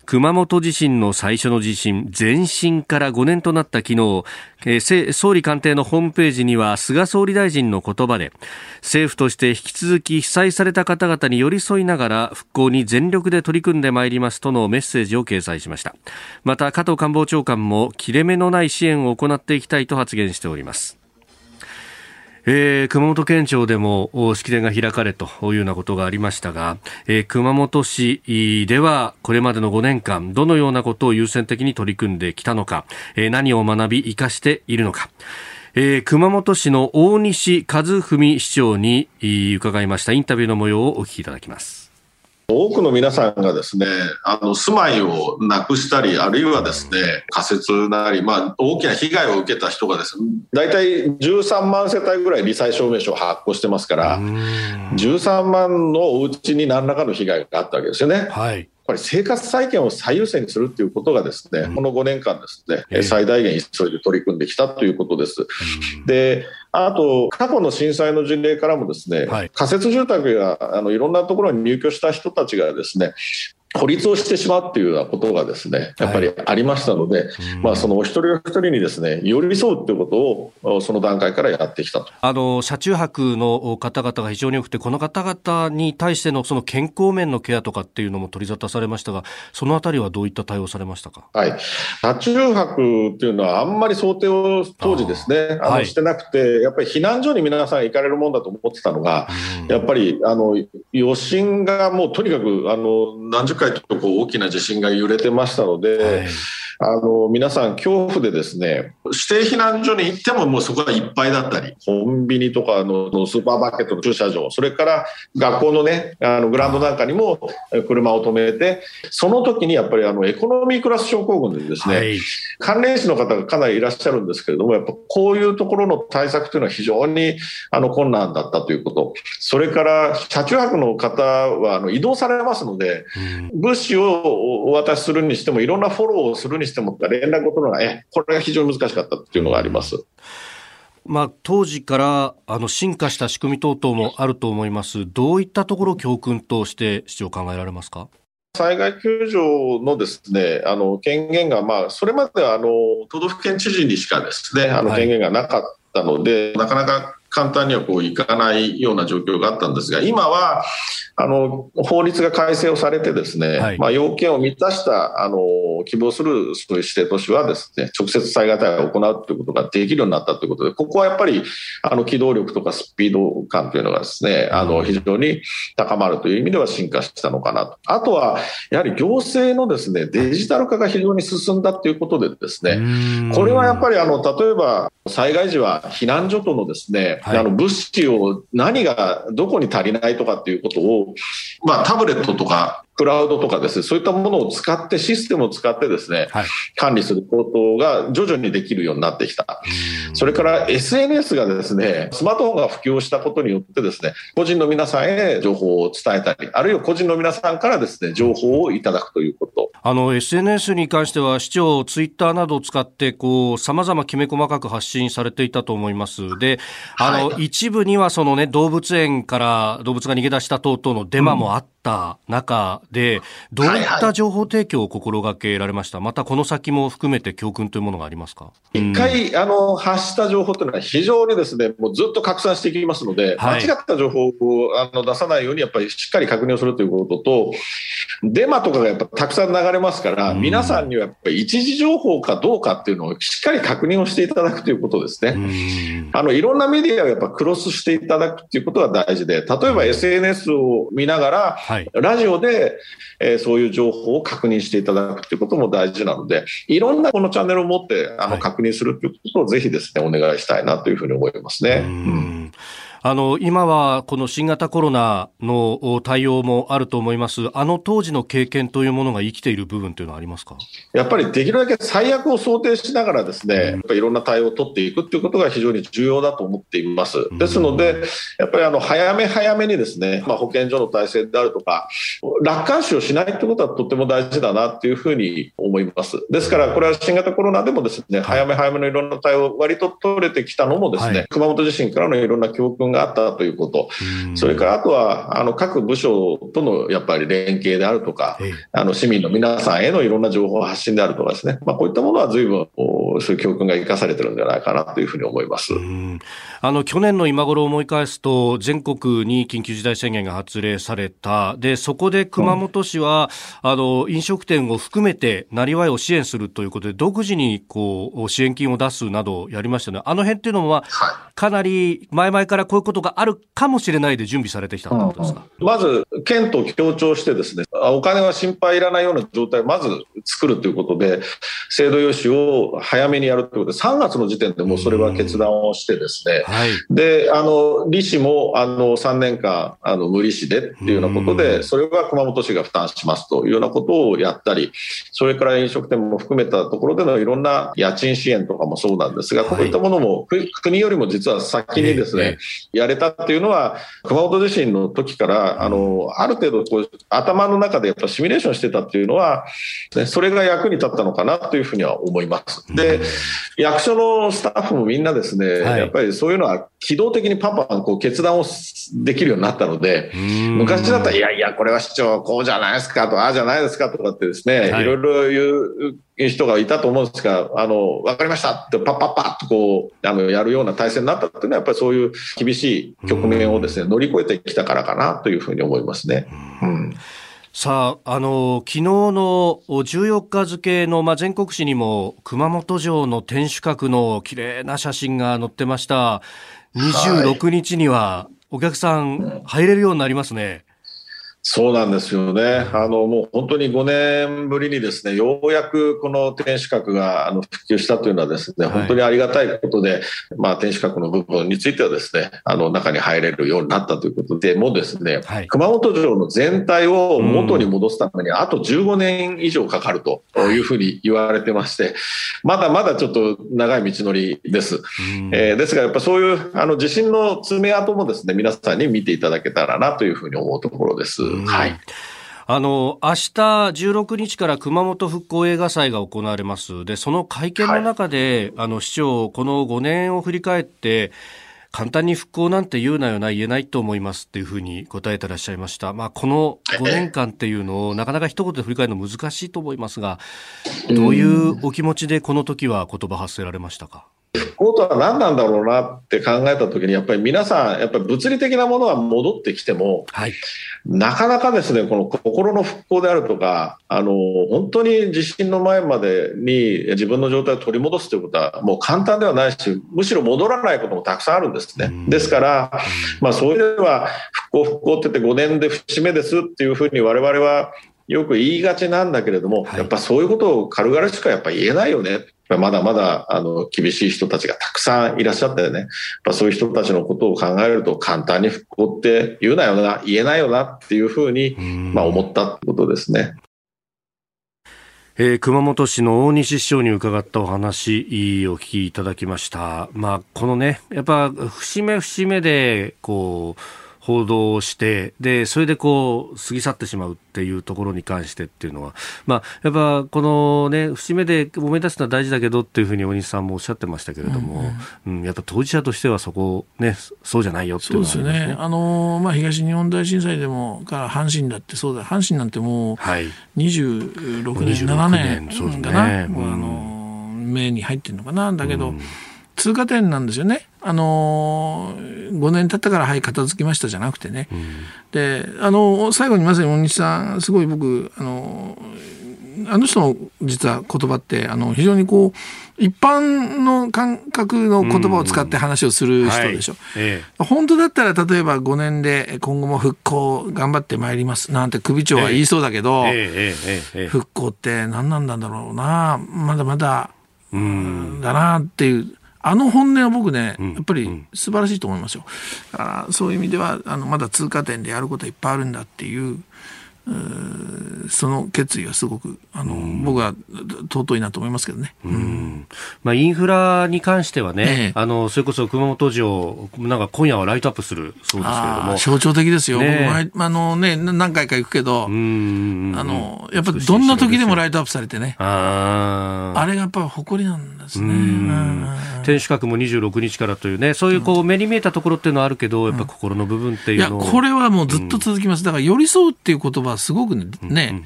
熊本地震の最初の地震、前震から5年となった昨日、えー総理官邸のホームページには菅総理大臣の言葉で、政府として引き続き被災された方々に寄り添いながら復興に全力で取り組んでまいりますとのメッセージを掲載しました。また加藤官房長官も切れ目のない支援を行っていきたいと発言しております。えー熊本県庁でも式典が開かれというようなことがありましたが、えー熊本市ではこれまでの5年間どのようなことを優先的に取り組んできたのか、えー何を学び生かしているのか。えー熊本市の大西和文市長に伺いましたインタビューの模様をお聞きいただきます。多くの皆さんがですね、あの住まいをなくしたり、あるいはですね、仮設なり、まあ、大きな被害を受けた人がですね、大体13万世帯ぐらい罹災証明書を発行してますから、13万のお家に何らかの被害があったわけですよね。はい。やっぱり生活再建を最優先にするということがですね、この5年間ですね、ええ。最大限急いで取り組んできたということです。で、あと、過去の震災の事例からもですね、はい。仮設住宅やあのいろんなところに入居した人たちがですね、孤立をしてしまうっていうようなことがですね、やっぱりありましたので、まあそのお一人お一人にですね、寄り添うっていうことをその段階からやってきたと。あの車中泊の方々が非常に多くて、この方々に対してのその健康面のケアとかっていうのも取り沙汰されましたが、そのあたりはどういった対応されましたか？はい、車中泊っていうのは、あんまり想定を当時ですね、あのはい。してなくて、やっぱり避難所に皆さん行かれるもんだと思ってたのが、やっぱりあの余震がもうとにかくあの何十回とこう大きな地震が揺れてましたので、はい。あの皆さん、恐怖でですね指定避難所に行ってももうそこがいっぱいだったり、コンビニとかののスーパーマーケットの駐車場、それから学校のね、あのグラウンドなんかにもえ車を止めて、その時にやっぱりあのエコノミークラス症候群でですね、はい。関連死の方がかなりいらっしゃるんですけれども、やっぱこういうところの対策というのは非常にあの困難だったということ、それから車中泊の方はあの移動されますので、物資をお渡しするにしても、いろんなフォローをするにしても、連絡を取るのが、え、これが非常に難しかったっていうのがあります。まあ、当時からあの進化した仕組み等々もあると思います。どういったところを教訓として市長考えられますか？災害救助のですね、あの権限が、まあ、それまではあの都道府県知事にしかですね、あのはい権限がなかったので、なかなか簡単にはこういかないような状況があったんですが、今はあの法律が改正をされてですね、はい。まあ、要件を満たしたあの希望するそういう指定都市はですね、直接災害対応を行うということができるようになったということで、ここはやっぱりあの機動力とかスピード感というのがですね、あの非常に高まるという意味では進化したのかなと。あとは、やはり行政のですね、デジタル化が非常に進んだということでですね、これはやっぱりあの例えば災害時は避難所とのですね、はい。あの物資を何がどこに足りないとかっていうことを、まあ、タブレットとかクラウドとかですね、そういったものを使ってシステムを使ってですね、はい。管理することが徐々にできるようになってきた。それから SNS がですね、スマートフォンが普及したことによってですね、個人の皆さんへ情報を伝えたり、あるいは個人の皆さんからですね、情報をいただくということ。あの SNS に関しては市長、ツイッターなどを使ってこう様々きめ細かく発信されていたと思います。で、あの、はい一部にはそのね動物園から動物が逃げ出した等々のデマもあっった中で、どういった情報提供を心がけられました、またこの先も含めて教訓というものがありますか？一回、あの、発した情報というのは非常にですね、もうずっと拡散していきますので、はい、間違った情報をあの出さないように、やっぱりしっかり確認をするということと、デマとかがやっぱたくさん流れますから、皆さんにはやっぱり一時情報かどうかっていうのをしっかり確認をしていただくということですね。あの、いろんなメディアをやっぱクロスしていただくっていうことが大事で、例えば SNS を見ながら、はい、ラジオで、えー、そういう情報を確認していただくっていうことも大事なので、いろんなこのチャンネルを持ってあの、確認するっていうことをぜひですね、お願いしたいなというふうに思いますね。うんあの、今はこの新型コロナの対応もあると思います。あの当時の経験というものが生きている部分というのはありますか？やっぱりできるだけ最悪を想定しながらですね、やっぱりいろんな対応を取っていくっていうことが非常に重要だと思っています。ですので、やっぱりあの、早め早めにですね、まあ、保健所の体制であるとか、楽観視をしないってことはとっても大事だなっていうふうに思います。ですから、これは新型コロナでもですね、早め早めのいろんな対応割と取れてきたのもですね、はい、熊本地震からのいろんな教訓があったということ、それからあとはあの各部署とのやっぱり連携であるとか、あの市民の皆さんへのいろんな情報発信であるとかですね、まあ、こういったものは随分そういう教訓が生かされてるんじゃないかなというふうに思います。あの去年の今頃を思い返すと全国に緊急事態宣言が発令された。でそこで熊本市は、うん、あの飲食店を含めてなりわいを支援するということで独自にこう支援金を出すなどやりましたねあの辺っていうのは、かなり前々からこういうことがあるかもしれないで準備されてきたことですか、うん、まず県と協調してですねお金は心配いらないような状態をまず作るということで制度用紙を早めにやるということで3月の時点でもうそれは決断をしてですね、はい、であの利子もあの3年間あの無利子でっていうようなことでそれは熊本市が負担しますというようなことをやったりそれから飲食店も含めたところでのいろんな家賃支援とかもそうなんですがこういったものも国よりも実は先にですねやれたっていうのは熊本地震の時からあのある程度こう頭の中でやっぱシミュレーションしてたっていうのは、ね、それが役に立ったのかなというふうには思います。で役所のスタッフもみんなですね、はい、やっぱりそういうのは機動的にパンパンこう決断をできるようになったので、昔だったら、いやいや、これは市長こうじゃないですかと、ああじゃないですかとかってですね、はい、いろいろ言う人がいたと思うんですが、あの、わかりましたってパッパッパッとこう、あの、やるような体制になったっていうのは、やっぱりそういう厳しい局面をですね、乗り越えてきたからかなというふうに思いますね。うんさあ、あの、昨日の14日付の、まあ、全国紙にも熊本城の天守閣の綺麗な写真が載ってました。26日にはお客さん入れるようになりますね。そうなんですよね。あの、もう本当に5年ぶりにですね、ようやくこの天守閣があの復旧したというのはですね、本当にありがたいことで、はい、まあ天守閣の部分についてはですね、あの中に入れるようになったということで、もですね、はい、熊本城の全体を元に戻すためにあと15年以上かかるというふうに言われてまして、まだまだちょっと長い道のりです。えー、ですがやっぱそういうあの地震の爪痕もですね、皆さんに見ていただけたらなというふうに思うところです。はい。あの、明日16日から熊本復興映画祭が行われます。で、その会見の中で、はい、あの、市長、この5年を振り返って、簡単に復興なんて言うなよな、言えないと思いますっていうふうに答えてらっしゃいました。まあ、この5年間っていうのを、なかなか一言で振り返るの難しいと思いますが、どういうお気持ちでこの時は言葉発せられましたか？復興とは何なんだろうなって考えたときに、やっぱり皆さん、やっぱり物理的なものが戻ってきても、はい、なかなかですね、この心の復興であるとか、あの、本当に地震の前までに自分の状態を取り戻すということは、もう簡単ではないし、むしろ戻らないこともたくさんあるんですね。ですから、まあそういう意味では、復興復興って言って5年で節目ですっていうふうに我々はよく言いがちなんだけれども、やっぱそういうことを軽々しくやっぱ言えないよね。まだまだあの厳しい人たちがたくさんいらっしゃってね、やっぱそういう人たちのことを考えると簡単に復興って言うなよな、言えないよなっていうふうに、まあ、思ったってことですね。えー、熊本市の大西市長に伺ったお話をお聞きいただきました。まあ、このね、やっぱ節目節目で、こう、報道してでそれでこう過ぎ去ってしまうっていうところに関してっていうのは、まあ、やっぱこのね節目で思い出すのは大事だけどっていうふうに大西さんもおっしゃってましたけれども、うん、うん、やっぱ当事者としてはそこねそうじゃないよっていうのは、ね、そうですね。あの、まあ、東日本大震災でもから阪神だってそうだ。阪神なんてもう26年、はい、7年かな、ね、うん、あの目に入ってるのかな。だけど、うん通過点なんですよね。あのー、5年経ったからはい片付きましたじゃなくてね。うん、で、あのー、最後にまさに大西さん、すごい僕、あのー、あの人の実は言葉って、あの、非常にこう、一般の感覚の言葉を使って話をする人でしょ。うんはいええ、本当だったら例えば5年で今後も復興頑張ってまいりますなんて首長は言いそうだけど、え、復興って何なんだろうな、まだまだ、だなっていう。あの本音は僕ね、やっぱり素晴らしいと思いますよ。だからそういう意味では、あの、まだ通過点でやることはいっぱいあるんだっていう、その決意はすごくあの、うん、僕は尊いなと思いますけどね、うん、まあ、インフラに関してはね、ええ、あのそれこそ熊本城、なんか今夜はライトアップするそうですけれども。象徴的ですよ、ね、僕あの、ね、何回か行くけど、あのやっぱりどんな時でもライトアップされてね、ああれがやっぱり誇りなんですね。天守閣も26日からというね、そういうこう目に見えたところっていうのはあるけど、やっぱ心の部分っていうのいやこれはもうずっと続きます、だから寄り添うっていう言葉はすごくね、うん。うんうん、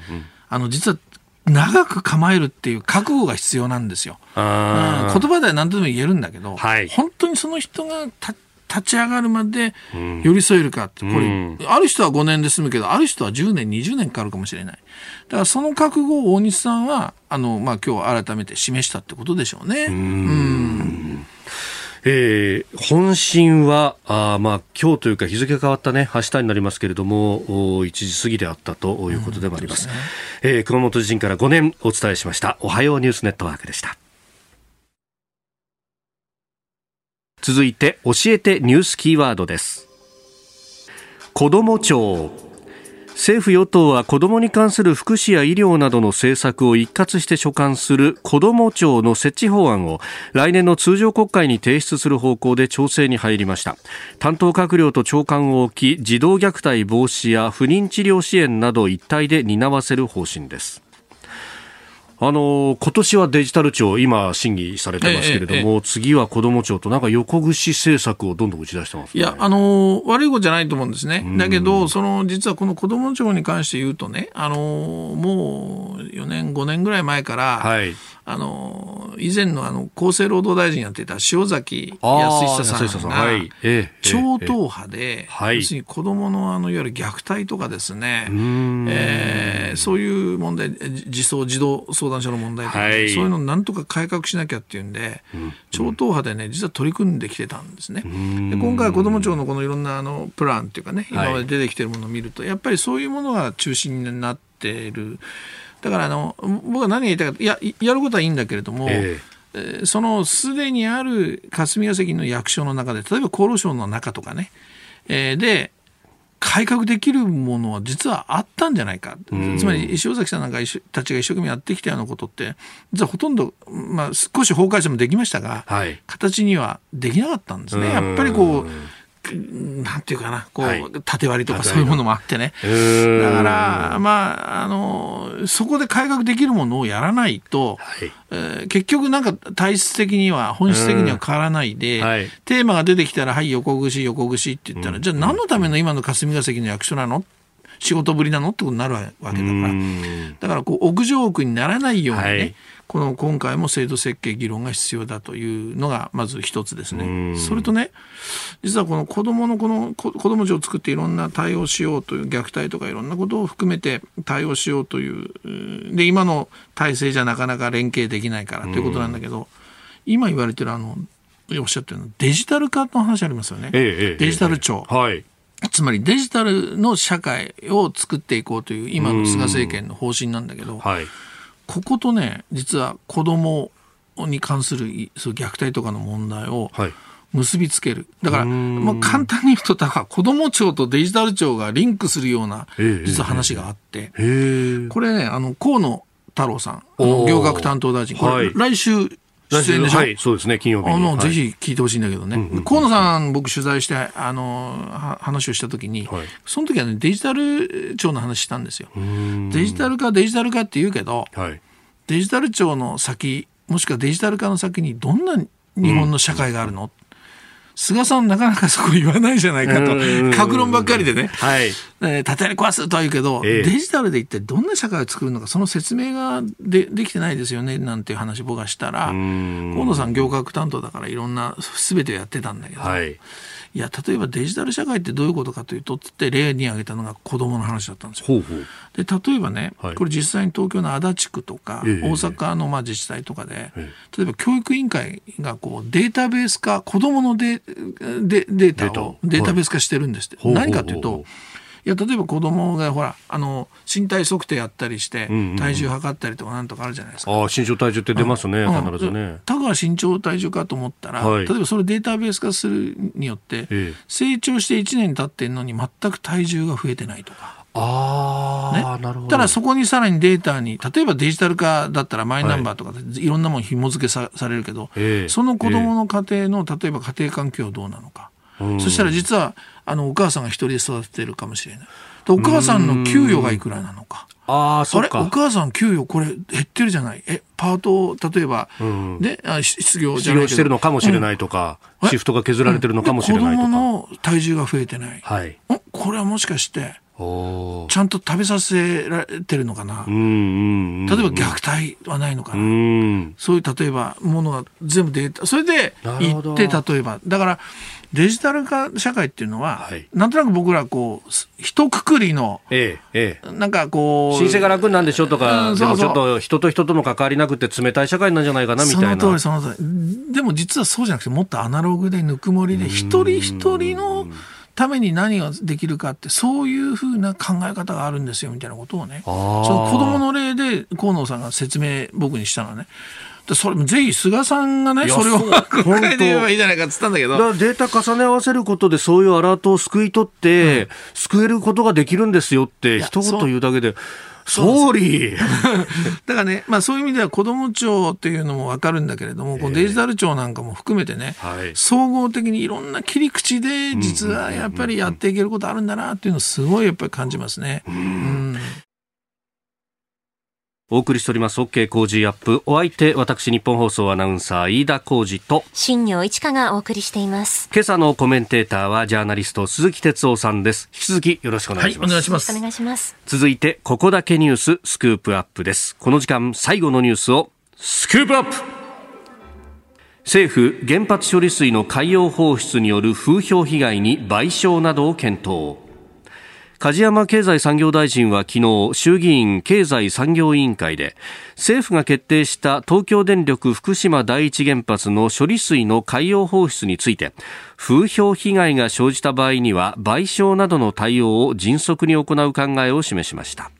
あの実は長く構えるっていう覚悟が必要なんですよ。うん、言葉では何とでも言えるんだけど、はい、本当にその人が立ち上がるまで寄り添えるかって、これ、うん、ある人は5年で済むけど、ある人は10年、20年かかるかもしれない。だからその覚悟を大西さんは、あの、まあ、今日改めて示したってことでしょうね。うん。えー、本震はあ、まあ、今日というか日付が変わった、ね、明日になりますけれども1時過ぎであったということでもあります、うんね。えー、熊本地震から5年お伝えしました。おはようニュースネットワークでした。続いて教えてニュースキーワードです。子ども庁政府・与党は子どもに関する福祉や医療などの政策を一括して所管する子ども庁の設置法案を来年の通常国会に提出する方向で調整に入りました。担当閣僚と長官を置き児童虐待防止や不妊治療支援など一体で担わせる方針です。あの今年はデジタル庁、今、審議されてますけれども、えええ、次は子ども庁と、なんか横串政策をどんどん打ち出してます、ね、いや、あの悪いことじゃないと思うんですね。だけど、その実はこの子ども庁に関して言うとね、あのもう4年、5年ぐらい前から、はい、あの以前のあの厚生労働大臣やっていた塩崎康久さんが超党派で、要するに子どものあのいわゆる虐待とかですね、えー、そういう問題児相児童相談所の問題とか、はい、そういうのをなんとか改革しなきゃっていうんで、超党派でね実は取り組んできてたんですね。で今回子ども庁のこのいろん。なあのプランっていうかね今まで出てきてるものを見ると、やっぱりそういうものが中心になっている。だからあの僕は何が言いたいかいややることはいいんだけれども、えー、そのすでにある霞が関の役所の中で例えば厚労省の中とかね、えー、で改革できるものは実はあったんじゃないか、つまり石尾崎さんなんかたちが一生懸命やってきたようなことって実はほとんど、まあ、少し法改正もできましたが、はい、形にはできなかったんですね。やっぱりこうなんていうかな、こう、はい、縦割りとかそういうものもあってね。だから、まあ、あの、そこで改革できるものをやらないと、はい、えー、結局なんか体質的には、本質的には変わらないで、はい、テーマが出てきたら、はい、横串、横串って言ったら、じゃあ何のための今の霞が関の役所なの仕事ぶりなのってことになるわけだから。だから、こう、屋上奥にならないようにね、この今回も制度設計議論が必要だというのがまず一つですね。それとね、実はこの子供のこの子供庁を作っていろんな対応しようという虐待とかいろんなことを含めて対応しようという、で、今の体制じゃなかなか連携できないからということなんだけど、今言われてるあの、おっしゃってるのデジタル化の話ありますよね。ええ、デジタル庁。はい。つまりデジタルの社会を作っていこうという今の菅政権の方針なんだけど、はい、こことね実は子供に関するそう虐待とかの問題を結びつける、だから、まあ、簡単に言うとだから子ども庁とデジタル庁がリンクするような実は話があって、これねあの河野太郎さん行学担当大臣これ、来週出演でしょ、はい、そうですね、金曜日に。あの、はい。ぜひ聞いてほしいんだけどね、河野さん、僕、取材してあのは話をしたときに、はい。その時はね、デジタル庁の話したんですよ。デジタル化、デジタル化って言うけど、はい。デジタル庁の先、もしくはデジタル化の先にどんな日本の社会があるの、菅さん、なかなかそこ言わないじゃないかとうん、格論ばっかりでね。はい。えー建てり壊すとは言うけど、ええデジタルで一体どんな社会を作るのか、その説明がでできてないですよねなんていう話、僕がしたら、ん河野さん、行革担当だから、いろんなすべてをやってたんだけど、はい。いや、例えばデジタル社会ってどういうことかというと、つって例に挙げたのが子供の話だったんですよ。ほうほう。で例えばね、はい。これ実際に東京の足立区とか、ええ大阪のまあ自治体とかで、え例えば教育委員会がこうデータベース化子どものデデデータをデータ。ベース化してるんですって、何かというといや例えば子供がほらあの身体測定やったりして、体重測ったりとかなんとかあるじゃないですか。ああ、身長体重って出ますね、うん。必ずね。たかが身長体重かと思ったら、はい。例えばそれデータベース化するによって、ええ。成長して1年経ってんのに全く体重が増えてないとか。ああ、ね。なるほど。ただそこにさらにデータに例えばデジタル化だったらマイナンバーとかでい。ろんなもの紐付けさされるけど、ええ。その子どもの家庭の例えば家庭環境はどうなのか、そしたら実はあのお母さんが一人で育ててるかもしれない。でお母さんの給与がいくらなのか。ああ、れ？お。母さん給与これ減ってるじゃない？えパート例えば、ん。ねあし失業じ失ゃないしてるのかもしれないとか、うん。シフトが削られてるのかもしれないとか。子供の体重が増えてない、はい。おこれはもしかしてちゃんと食べさせられてるのかな、うんうんうん。例えば虐待はないのかな、うん。そういう例えばものが全部データそれで行って例えば。だからデジタル化社会っていうのは、はい。なんとなく僕らこう一括りのええ、ええ。なんかこう申請が楽なんでしょとか、うんそうそう。でもちょっと人と人との関わりなくて冷たい社会なんじゃないかなみたいな。その通りその通りでも実はそうじゃなくてもっとアナログでぬくもりで一人一人のために何ができるかってそういうふうな考え方があるんですよみたいなことをね。その子供の例で河野さんが説明僕にしたのはね。でそれもぜひ菅さんがねそれを国会で言えばいいじゃないかって言ったんだけど。だからデータ重ね合わせることでそういうアラートを救い取って、救えることができるんですよってや一言言うだけで、総理 (laughs) だからね、まあ、そういう意味では子ども庁っていうのも分かるんだけれども、このデジタル庁なんかも含めてね、はい。総合的にいろんな切り口で実はやっぱりやっていけることあるんだなっていうのをすごいやっぱり感じますね。うんお送りしております OK 工事アップ。お相手私日本放送アナウンサー飯田浩二と。新業一華がお送りしています。今朝のコメンテーターはジャーナリスト鈴木哲夫さんです。引き続きよろしくお願はいい、します、お願いします。お願いします。続いてここだけニューススクープアップです。この時間最後のニュースをスクープアップ。政府原発処理水の海洋放出による風評被害に賠償などを検討梶山経済産業大臣は昨日衆議院経済産業委員会で政府が決定した東京電力福島第一原発の処理水の海洋放出について風評被害が生じた場合には賠償などの対応を迅速に行う考えを示しました。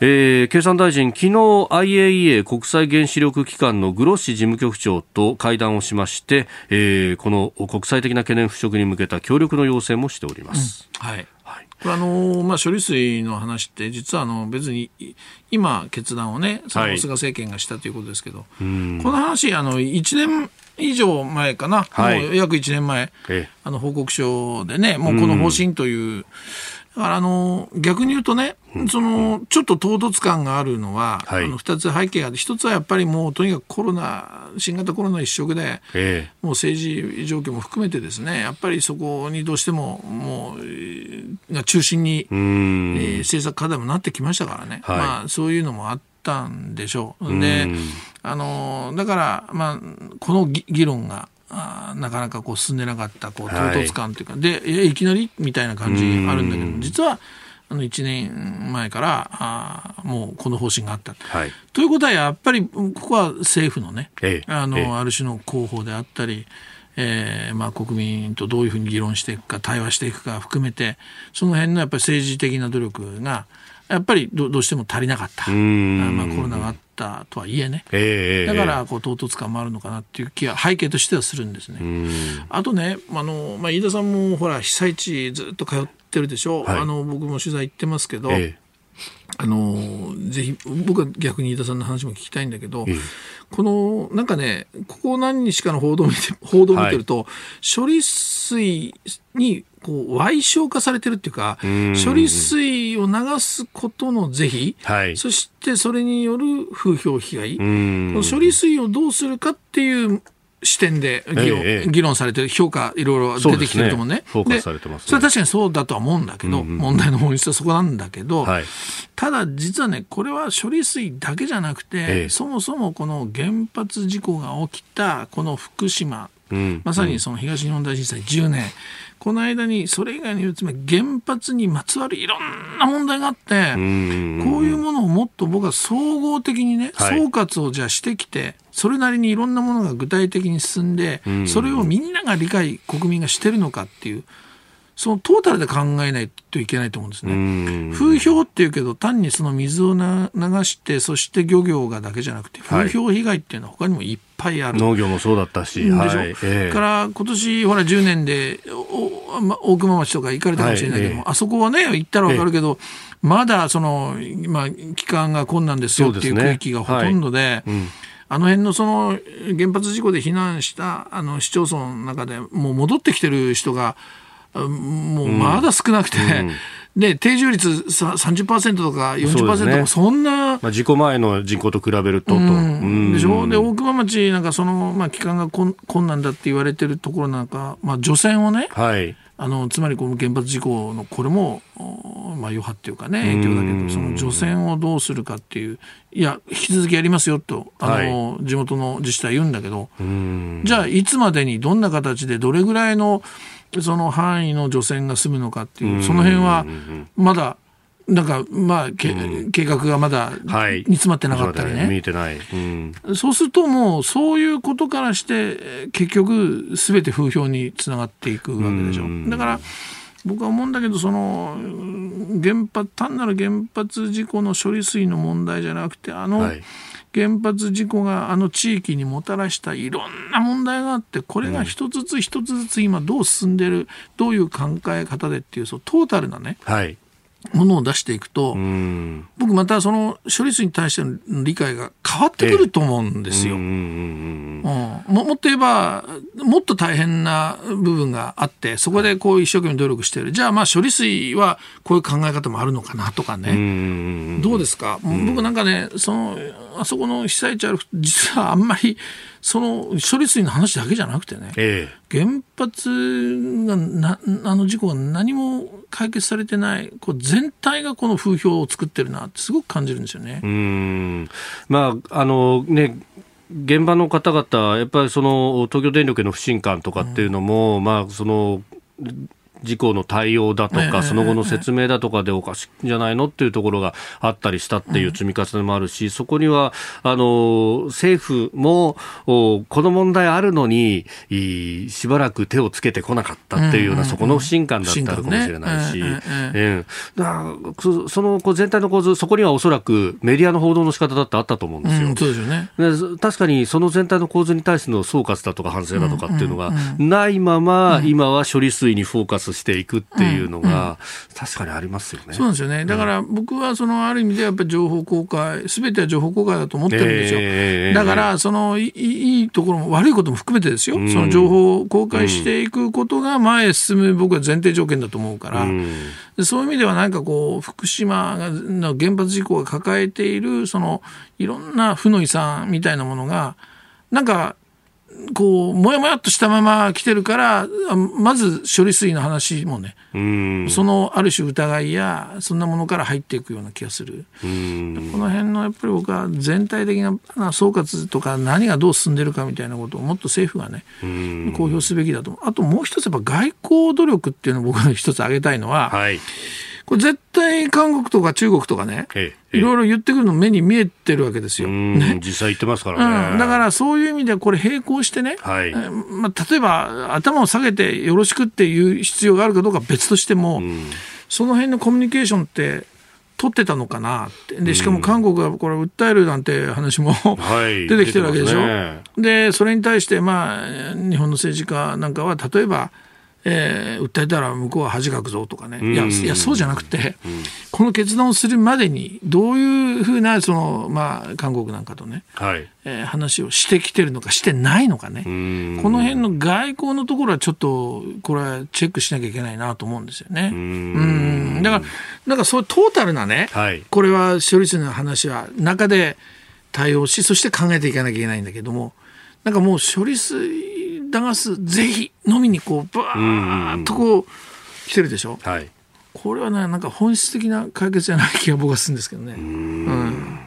えー経産大臣、昨日 IAEA 国際原子力機関のグロッシ事務局長と会談をしまして、えーこの国際的な懸念払拭に向けた協力の要請もしております。はい。はい。これあのまあ、処理水の話って実はあの別にい今決断をねそはい。の菅政権がしたということですけど、この話あの1年以上前かな、はい。もう約1年前ええ。あの報告書でねもうこの方針という、だからあの逆に言うとね、そのちょっと唐突感があるのは、はい。あの2つ背景があって1つはやっぱりもうとにかくコロナ新型コロナ一色で。えもう政治状況も含めてですねやっぱりそこにどうしてももうえーが中心に、えうー政策課題もなってきましたからね、はい。まあ、そういうのもあったんでしょう。であのだから、まあ、この議議論があーなかなかこう進んでなかったこう唐はい。突感というか、でえいきなりみたいな感じあるんだけど実はあの1年前からあーもうこの方針があった。はい。ということはやっぱりここは政府のね、ええ。あのええ。ある種の広報であったり、えーまあ、国民とどういうふうに議論していくか対話していくか含めてその辺のやっぱり政治的な努力がやっぱりどどうしても足りなかった。まあ、コロナがあったとはいえね。ええだからこう唐突感もあるのかなっていう気は背景としてはするんですね。あとねあの、まあ、飯田さんもほら被災地ずっと通ってるでしょ、はい。あの僕も取材行ってますけど、え。あのぜひ僕は逆に飯田さんの話も聞きたいんだけど、ええこのなんかね、ここ何日かの報道を見て報道を見てると、はい、処理水にこう賠償化されてるっていうか、処理水を流すことの是非、はい、そしてそれによる風評被害、処理水をどうするかっていう視点で議論ええ、議論されて評価いろいろ出てきてると思うね。フォーカスされてます、ね、それは確かにそうだとは思うんだけど、うんうん、問題の本質はそこなんだけど、はい、ただ実はね、これは処理水だけじゃなくて、ええ、そもそもこの原発事故が起きたこの福島、うん、まさにその東日本大震災10年、この間にそれ以外につまり原発にまつわるいろんな問題があって、こういうものをもっと僕は総合的にね、総括をじゃあしてきて、それなりにいろんなものが具体的に進んで、それをみんなが理解、国民がしてるのかっていう。そのトータルで考えないといけないと思うんですね。風評っていうけど、単にその水を流して、そして漁業がだけじゃなくて、風評被害っていうのは他にもいっぱいある。農業もそうだったし。でしょ？はい、えー、から今年、ほら10年で、おま、大熊町とか行かれたかもしれないけども、はいえー、あそこはね、行ったらわかるけど、えー、まだその、まあ、期間が困難ですよっていう区域がほとんどで、はいうんあの辺のその原発事故で避難したあの市町村の中でもう戻ってきてる人がもうまだ少なくて、うん。で定住率30%とか40%とか、そんな、まあ、事故前の人口と比べるとと、うん、でしょ？で大熊町なんかその、まあ、期間が困難だって言われてるところなんか、まあ、除染をね、はい、あのつまりこの原発事故のこれも、まあ、余波っていうかね影響だけどその除染をどうするかっていういや引き続きやりますよとあの、はい、地元の自治体言うんだけど。じゃあいつまでにどんな形でどれぐらいのその範囲の除染が済むのかっていう、その辺はまだ、なんか、まあ、け計画がまだ煮詰まってなかったりね。見えてない。そうするともう、そういうことからして、結局、すべて風評につながっていくわけでしょ。だから、僕は思うんだけど、その、原発、単なる原発事故の処理水の問題じゃなくて、あの、はい原発事故があの地域にもたらしたいろんな問題があってこれが一つずつ一つずつ今どう進んでるどういう考え方でっていうそうトータルなね、はい、ものを出していくと、僕またその処理水に対しての理解が変わってくると思うんですよ。うんももっと言えば、もっと大変な部分があって、そこでこう一生懸命努力している。じゃあまあ処理水はこういう考え方もあるのかなとかね。どうですか？僕なんかね、その、あそこの被災地ある、実はあんまり、その処理水の話だけじゃなくてね、ええ、原発がな、あの事故が何も解決されてない、こう全体がこの風評を作ってるなってすごく感じるんですよね。うんまああのね現場の方々、やっぱりその東京電力への不信感とかっていうのも、うん、まあその事故の対応だとか、その後の説明だとかでおかしいんじゃないのっていうところがあったりしたっていう積み重ねもあるし、そこには、あの、政府も、この問題あるのに、しばらく手をつけてこなかったっていうような、そこの不信感だってあるかもしれないし、その全体の構図、そこにはおそらくメディアの報道の仕方だってあったと思うんですよ。そうですよね。確かにその全体の構図に対しての総括だとか反省だとかっていうのがないまま、今は処理水にフォーカスしていくっていうのが、確かにありますよね。そうなんですよね。だから僕はそのある意味でやっぱり情報公開、すべては情報公開だと思ってるんですよ。えー、だからそのいいところも悪いことも含めてですよ。その情報を公開していくことが前へ進む僕は前提条件だと思うから、そういう意味ではなんかこう福島の原発事故が抱えているそのいろんな負の遺産みたいなものがなんかこう、もやもやっとしたまま来てるから、まず処理水の話もね、そのある種疑いや、そんなものから入っていくような気がする。この辺のやっぱり僕は全体的な総括とか何がどう進んでるかみたいなことをもっと政府がね、公表すべきだと。あともう一つやっぱ外交努力っていうのを僕が一つ挙げたいのは、はいこれ絶対韓国とか中国とかね、いろいろ言ってくるの目に見えてるわけですよ。ね、実際言ってますからね、うん。だからそういう意味ではこれ並行してね、はい、まあ、例えば頭を下げてよろしくっていう必要があるかどうか別としても、その辺のコミュニケーションって取ってたのかなって。でしかも韓国がこれ訴えるなんて話も、はい、(laughs) 出てきてるわけでしょ。ね、でそれに対して、まあ、日本の政治家なんかは例えばえー、訴えたら向こうは恥かくぞとかね、いやいやそうじゃなくて、この決断をするまでにどういうふうなその、まあ、韓国なんかとね、はい。えー、話をしてきてるのかしてないのかね。この辺の外交のところはちょっとこれはチェックしなきゃいけないなと思うんですよね。うん。だからだからそういうトータルなね、はい、これは処理水の話は中で対応しそして考えていかなきゃいけないんだけどもなんかもう処理水流すぜひ飲みにこうバーッとこう来てるでしょ、はい、これはねなんか本質的な解決じゃない気が僕はするんですけどね。うん。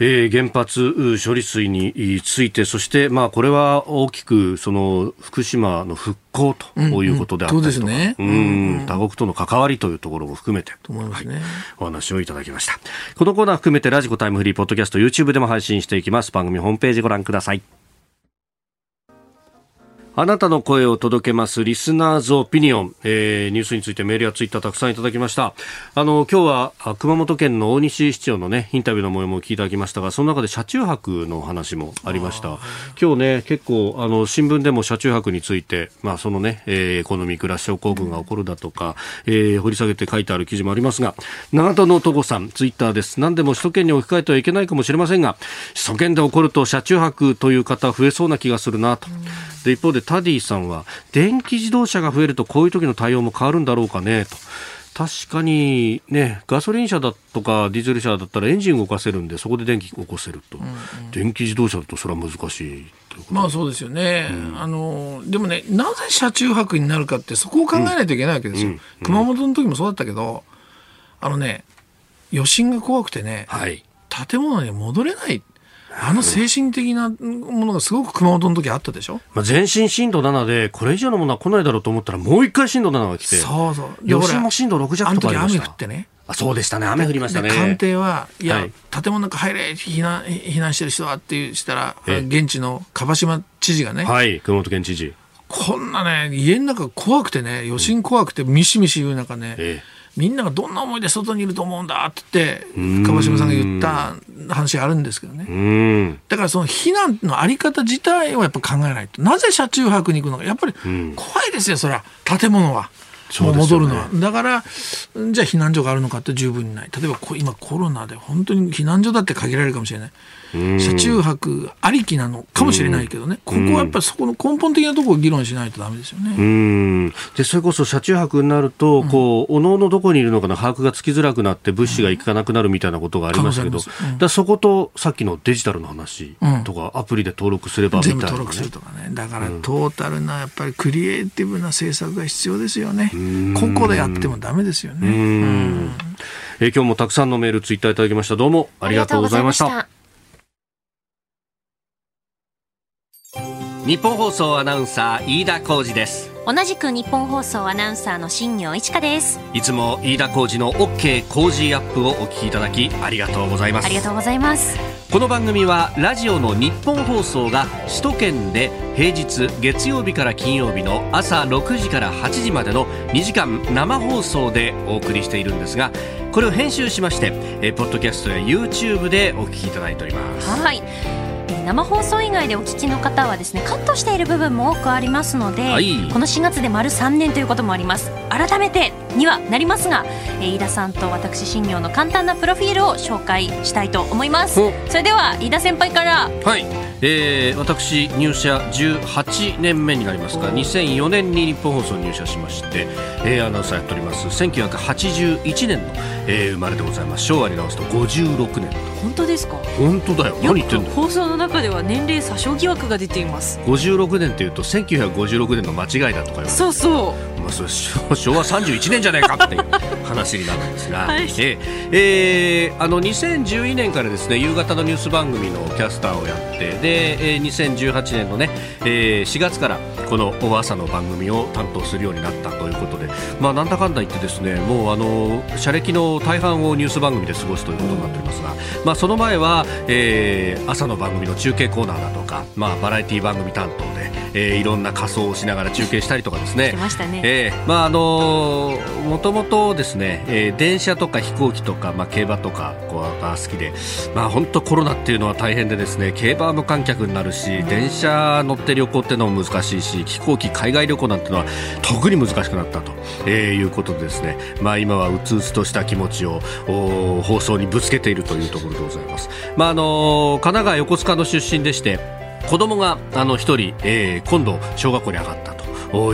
えー、原発処理水について、そして、まあ、これは大きくその福島の復興ということであったりとか、うんね。うん。他国との関わりというところも含めて、と思いますね、はい、お話をいただきました。このコーナー含めてラジコタイムフリーポッドキャスト YouTube でも配信していきます。番組ホームページご覧ください。あなたの声を届けますリスナーズオピニオン、えー、ニュースについてメールやツイッターたくさんいただきました。あの、今日は熊本県の大西市長のね、インタビューの模様も聞いていただきましたが、その中で車中泊の話もありました。今日ね、結構、あの、新聞でも車中泊について、まあ、そのね、えー、エコノミークラッシュ症候群が起こるだとか、えー、掘り下げて書いてある記事もありますが、長田の戸郷さん、ツイッターです。何でも首都圏に置き換えてはいけないかもしれませんが、首都圏で起こると車中泊という方増えそうな気がするなと。で、一方でタディさんは、電気自動車が増えるとこういう時の対応も変わるんだろうかね。と。確かにね、ガソリン車だとかディーゼル車だったらエンジン動かせるんで、そこで電気起こせると、うんうん、電気自動車だとそれは難しいまあそうですよね、うん、あのでもね、なぜ車中泊になるかって、そこを考えないといけないわけですよ、うんうん、熊本の時もそうだったけど、あのね、余震が怖くてね、はい、建物に戻れない。あの精神的なものがすごく熊本の時あったでしょ、まあ、全身震度7で、これ以上のものは来ないだろうと思ったら、もう一回震度7が来て、そうそう。余震も震度6弱とかありました。あの時雨降ってね。あそうでしたね、雨降りましたね。官邸は、いや、はい、建物の中入れ、避難避難してる人はってしたら、現地の樺島知事がね、はい、熊本県知事。こんなね、家の中怖くてね、余震怖くて、ミシミシ言う中ね、ええみんながどんな思いで外にいると思うんだって言って、川島さんが言った話あるんですけどね。だからその避難のあり方自体をやっぱ考えないと。なぜ車中泊に行くのか。やっぱり怖いですよ、それは。建物は。もう戻るのは、ね、だからじゃあ避難所があるのかって十分にない例えば今コロナで本当に避難所だって限られるかもしれない車中泊ありきなのかもしれないけどね、ここはやっぱりそこの根本的なところを議論しないとだめですよね。でそれこそ車中泊になると、こうおのおのどこにいるのかの把握がつきづらくなって物資が行かなくなるみたいなことがありますけど、だそことさっきのデジタルの話とか、アプリで登録すればみたいな、ね、登録するとかねだからトータルなやっぱりクリエイティブな政策が必要ですよね。個々でやってもだめですよね。えー、今日もたくさんのメールツイッターいただきました。どうもありがとうございました日本放送アナウンサー飯田浩二です。同じく日本放送アナウンサーの新業一華です。いつも飯田浩二の OK 工事アップをお聞きいただきありがとうございます。ありがとうございます。この番組はラジオの日本放送が首都圏で平日月曜日から金曜日の朝6時から8時までの2時間生放送でお送りしているんですがこれを編集しましてえポッドキャストや YouTube でお聞きいただいております。はい生放送以外でお聞きの方はですねカットしている部分も多くありますので、はい、この4月で丸3年ということもあります。改めてにはなりますが、えー、飯田さんと私新業の簡単なプロフィールを紹介したいと思います。それでは飯田先輩から。はい。えー、私入社18年目になりますが2004年に日本放送入社しまして、えー、アナウンサーやっております。1981年の、えー、生まれでございます。昭和に直すと56年本当ですか？本当だよ。何言ってんの放送の中では年齢詐称疑惑が出ています。56年っていうと1956年の間違いだとか言われそうそう。まあ、それ昭和31年じゃないかっていう話になるんですが、(laughs) はい、ええ。ー、あの2012年からですね夕方のニュース番組のキャスターをやってで、えー、2018年のね、えー、4月からこの朝の番組を担当するようになったということで、まあ、なんだかんだ言ってですねもうあの社歴の大半をニュース番組で過ごすということになっておりますが、まあ、その前は、えー、朝の番組の中継コーナーだとか、まあ、バラエティ番組担当で、えー、いろんな仮装をしながら中継したりとかですね。ましたね。えー、まああのー、もともとですね、えー、電車とか飛行機とかまあ競馬とかこうが好きで、まあ本当コロナっていうのは大変でですね、競馬は無観客になるし、電車乗って旅行っていうのも難しいし、飛行機海外旅行なんてのは特に難しくなったと、えー、いうことでですね、まあ今はうつうつとした気持ちを放送にぶつけているというところでございます。まああの神奈川横須賀の出身でして、子供があの一人、えー、今度小学校に上がったと。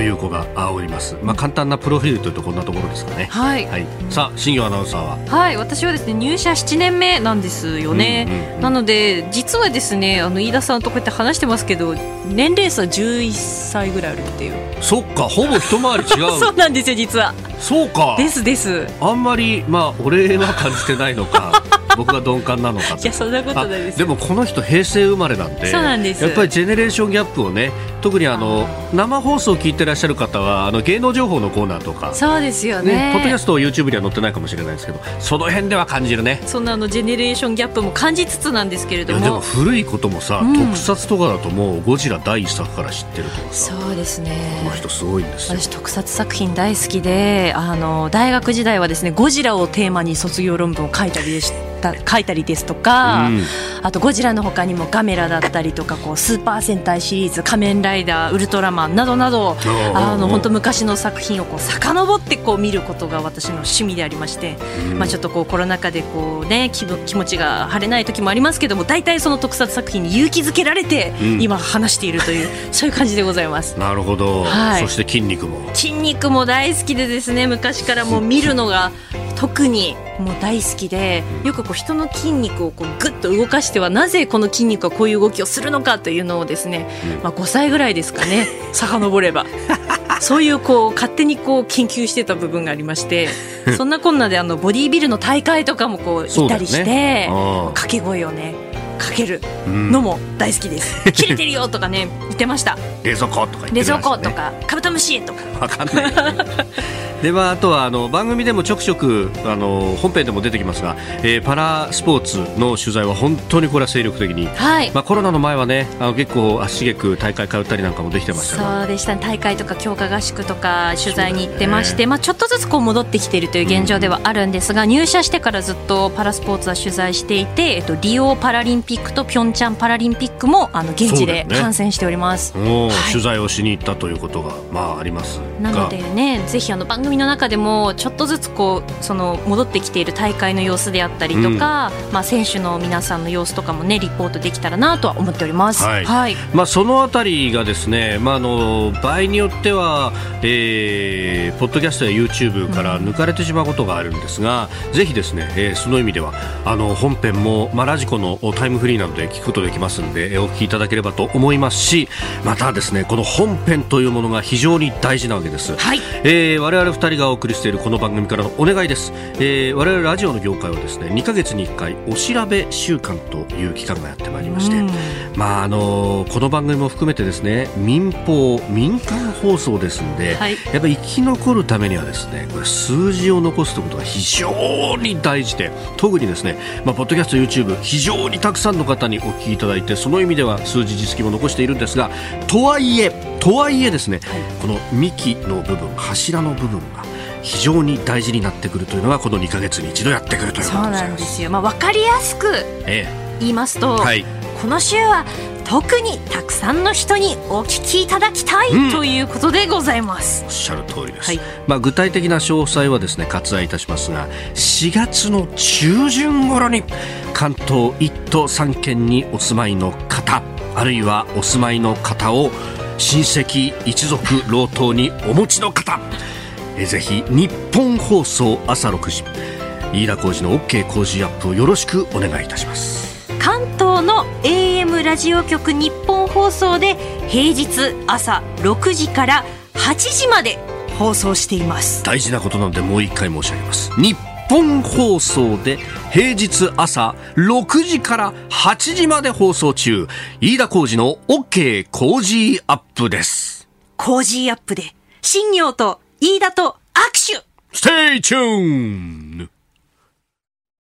いう子がおります。まあ簡単なプロフィールというとこんなところですかね。はい。はい、さあ新業アナウンサーは？はい、私はですね入社7年目なんですよね。うんうんうん、なので実はですねあの飯田さんとこうやって話してますけど年齢差11歳ぐらいあるっていう。そっかほぼ一回り違う。(laughs) そうなんですよ実は。そうか。ですです。あんまりまあ俺は感じてないのか。(laughs) 僕が鈍感なのかいやそんなことないです。でもこの人平成生まれなんでそうなんです。やっぱりジェネレーションギャップをね特にあの生放送を聞いてらっしゃる方はあの芸能情報のコーナーとかそうですよね、ね、ポッドキャスト YouTube には載ってないかもしれないですけどその辺では感じるね。そんなあのジェネレーションギャップも感じつつなんですけれども。でも古いこともさ、うん、特撮とかだともうゴジラ第一作から知ってるとかそうですね。この人すごいんです私特撮作品大好きであの大学時代はですねゴジラをテーマに卒業論文を書いたりでした書いたりですとか、うん、あとゴジラの他にもガメラだったりとかこうスーパー戦隊シリーズ仮面ライダーウルトラマンなどなどあの本当昔の作品をこう遡ってこう見ることが私の趣味でありまして、うん、まあ、ちょっとこうコロナ禍でこう、ね、気気持ちが晴れない時もありますけども大体その特撮作品に勇気づけられて今話しているという、うん、そういう感じでございます。なるほど、はい、そして筋肉も。筋肉も大好きでですね昔からもう見るのが特にもう大好きでよくこう人の筋肉をこうぐっと動かしてはなぜこの筋肉はこういう動きをするのかというのをですね、まあ、5歳ぐらいですかね。(laughs) 遡れば。(laughs) そういうこう勝手にこう研究してた部分がありまして (laughs) そんなこんなであのボディービルの大会とかもこう行ったりして、掛け声をねかけるのも大好きです、うん、切れてるよとかね言ってました。冷蔵庫とか、ね、冷蔵庫とかカブトムシとか。わかんない、(laughs) でまあ、あとはあの番組でもちょくちょくあの本編でも出てきますが、えー、パラスポーツの取材は本当にこれは精力的に、はい。まあ、コロナの前はねあの結構足しげく大会通ったりなんかもできてましたそうでした、ね、大会とか強化合宿とか取材に行ってまして、ね、まあ、ちょっとずつこう戻ってきているという現状ではあるんですが、うん、入社してからずっとパラスポーツは取材していて、えっと、リオパラリンピックとピョンチャンパラリンピックもあの現地で観戦しております、ねはい、取材をしに行ったということが、まあ、ありますなのでねぜひあの番組の中でもちょっとずつこうその戻ってきている大会の様子であったりとか、うん、まあ、選手の皆さんの様子とかもねリポートできたらなとは思っております、はい、はい、まあ、そのあたりがですね、まあ、あの場合によっては、えー、ポッドキャストや YouTube から抜かれてしまうことがあるんですが、うん、ぜひですね、えー、その意味ではあの本編も、まあ、ラジコのタイムフリーなどで聞くことできますのでお聞きいただければと思いますしまたですねこの本編というものが非常に大事なわけです、はい。えー、我々2人がお送りしているこの番組からのお願いです、えー、我々ラジオの業界はですね2か月に1回お調べ週間という期間がやってまいりまして、まああのこの番組も含めてですね民放民間放送ですので、はい、やっぱり生き残るためにはですねこれ数字を残すということが非常に大事で特にですねまあポッドキャスト YouTube 非常にたくさんの方にお聞きいただいてその意味では数字実績も残しているんですがとはいえとはいえですね、はい、この幹の部分柱の部分が非常に大事になってくるというのがこの2か月に一度やってくるということでそうなんですよ、まあ、分かりやすく言いますと、ええはい、この週は特にたくさんの人にお聞きいただきたい、うん、ということでございます。おっしゃる通りです、はい、まあ、具体的な詳細はですね割愛いたしますが4月の中旬頃に関東1都3県にお住まいの方あるいはお住まいの方を親戚一族老頭にお持ちの方。えぜひ日本放送朝6時。飯田浩司の OK 工事アップをよろしくお願いいたします。関東の AM ラジオ局日本放送で平日朝6時から8時まで放送しています。大事なことなのでもう一回申し上げます。日本放送で平日朝6時から8時まで放送中。飯田浩司の OK 工事アップです。工事アップで新業と飯田と握手。ステイチューン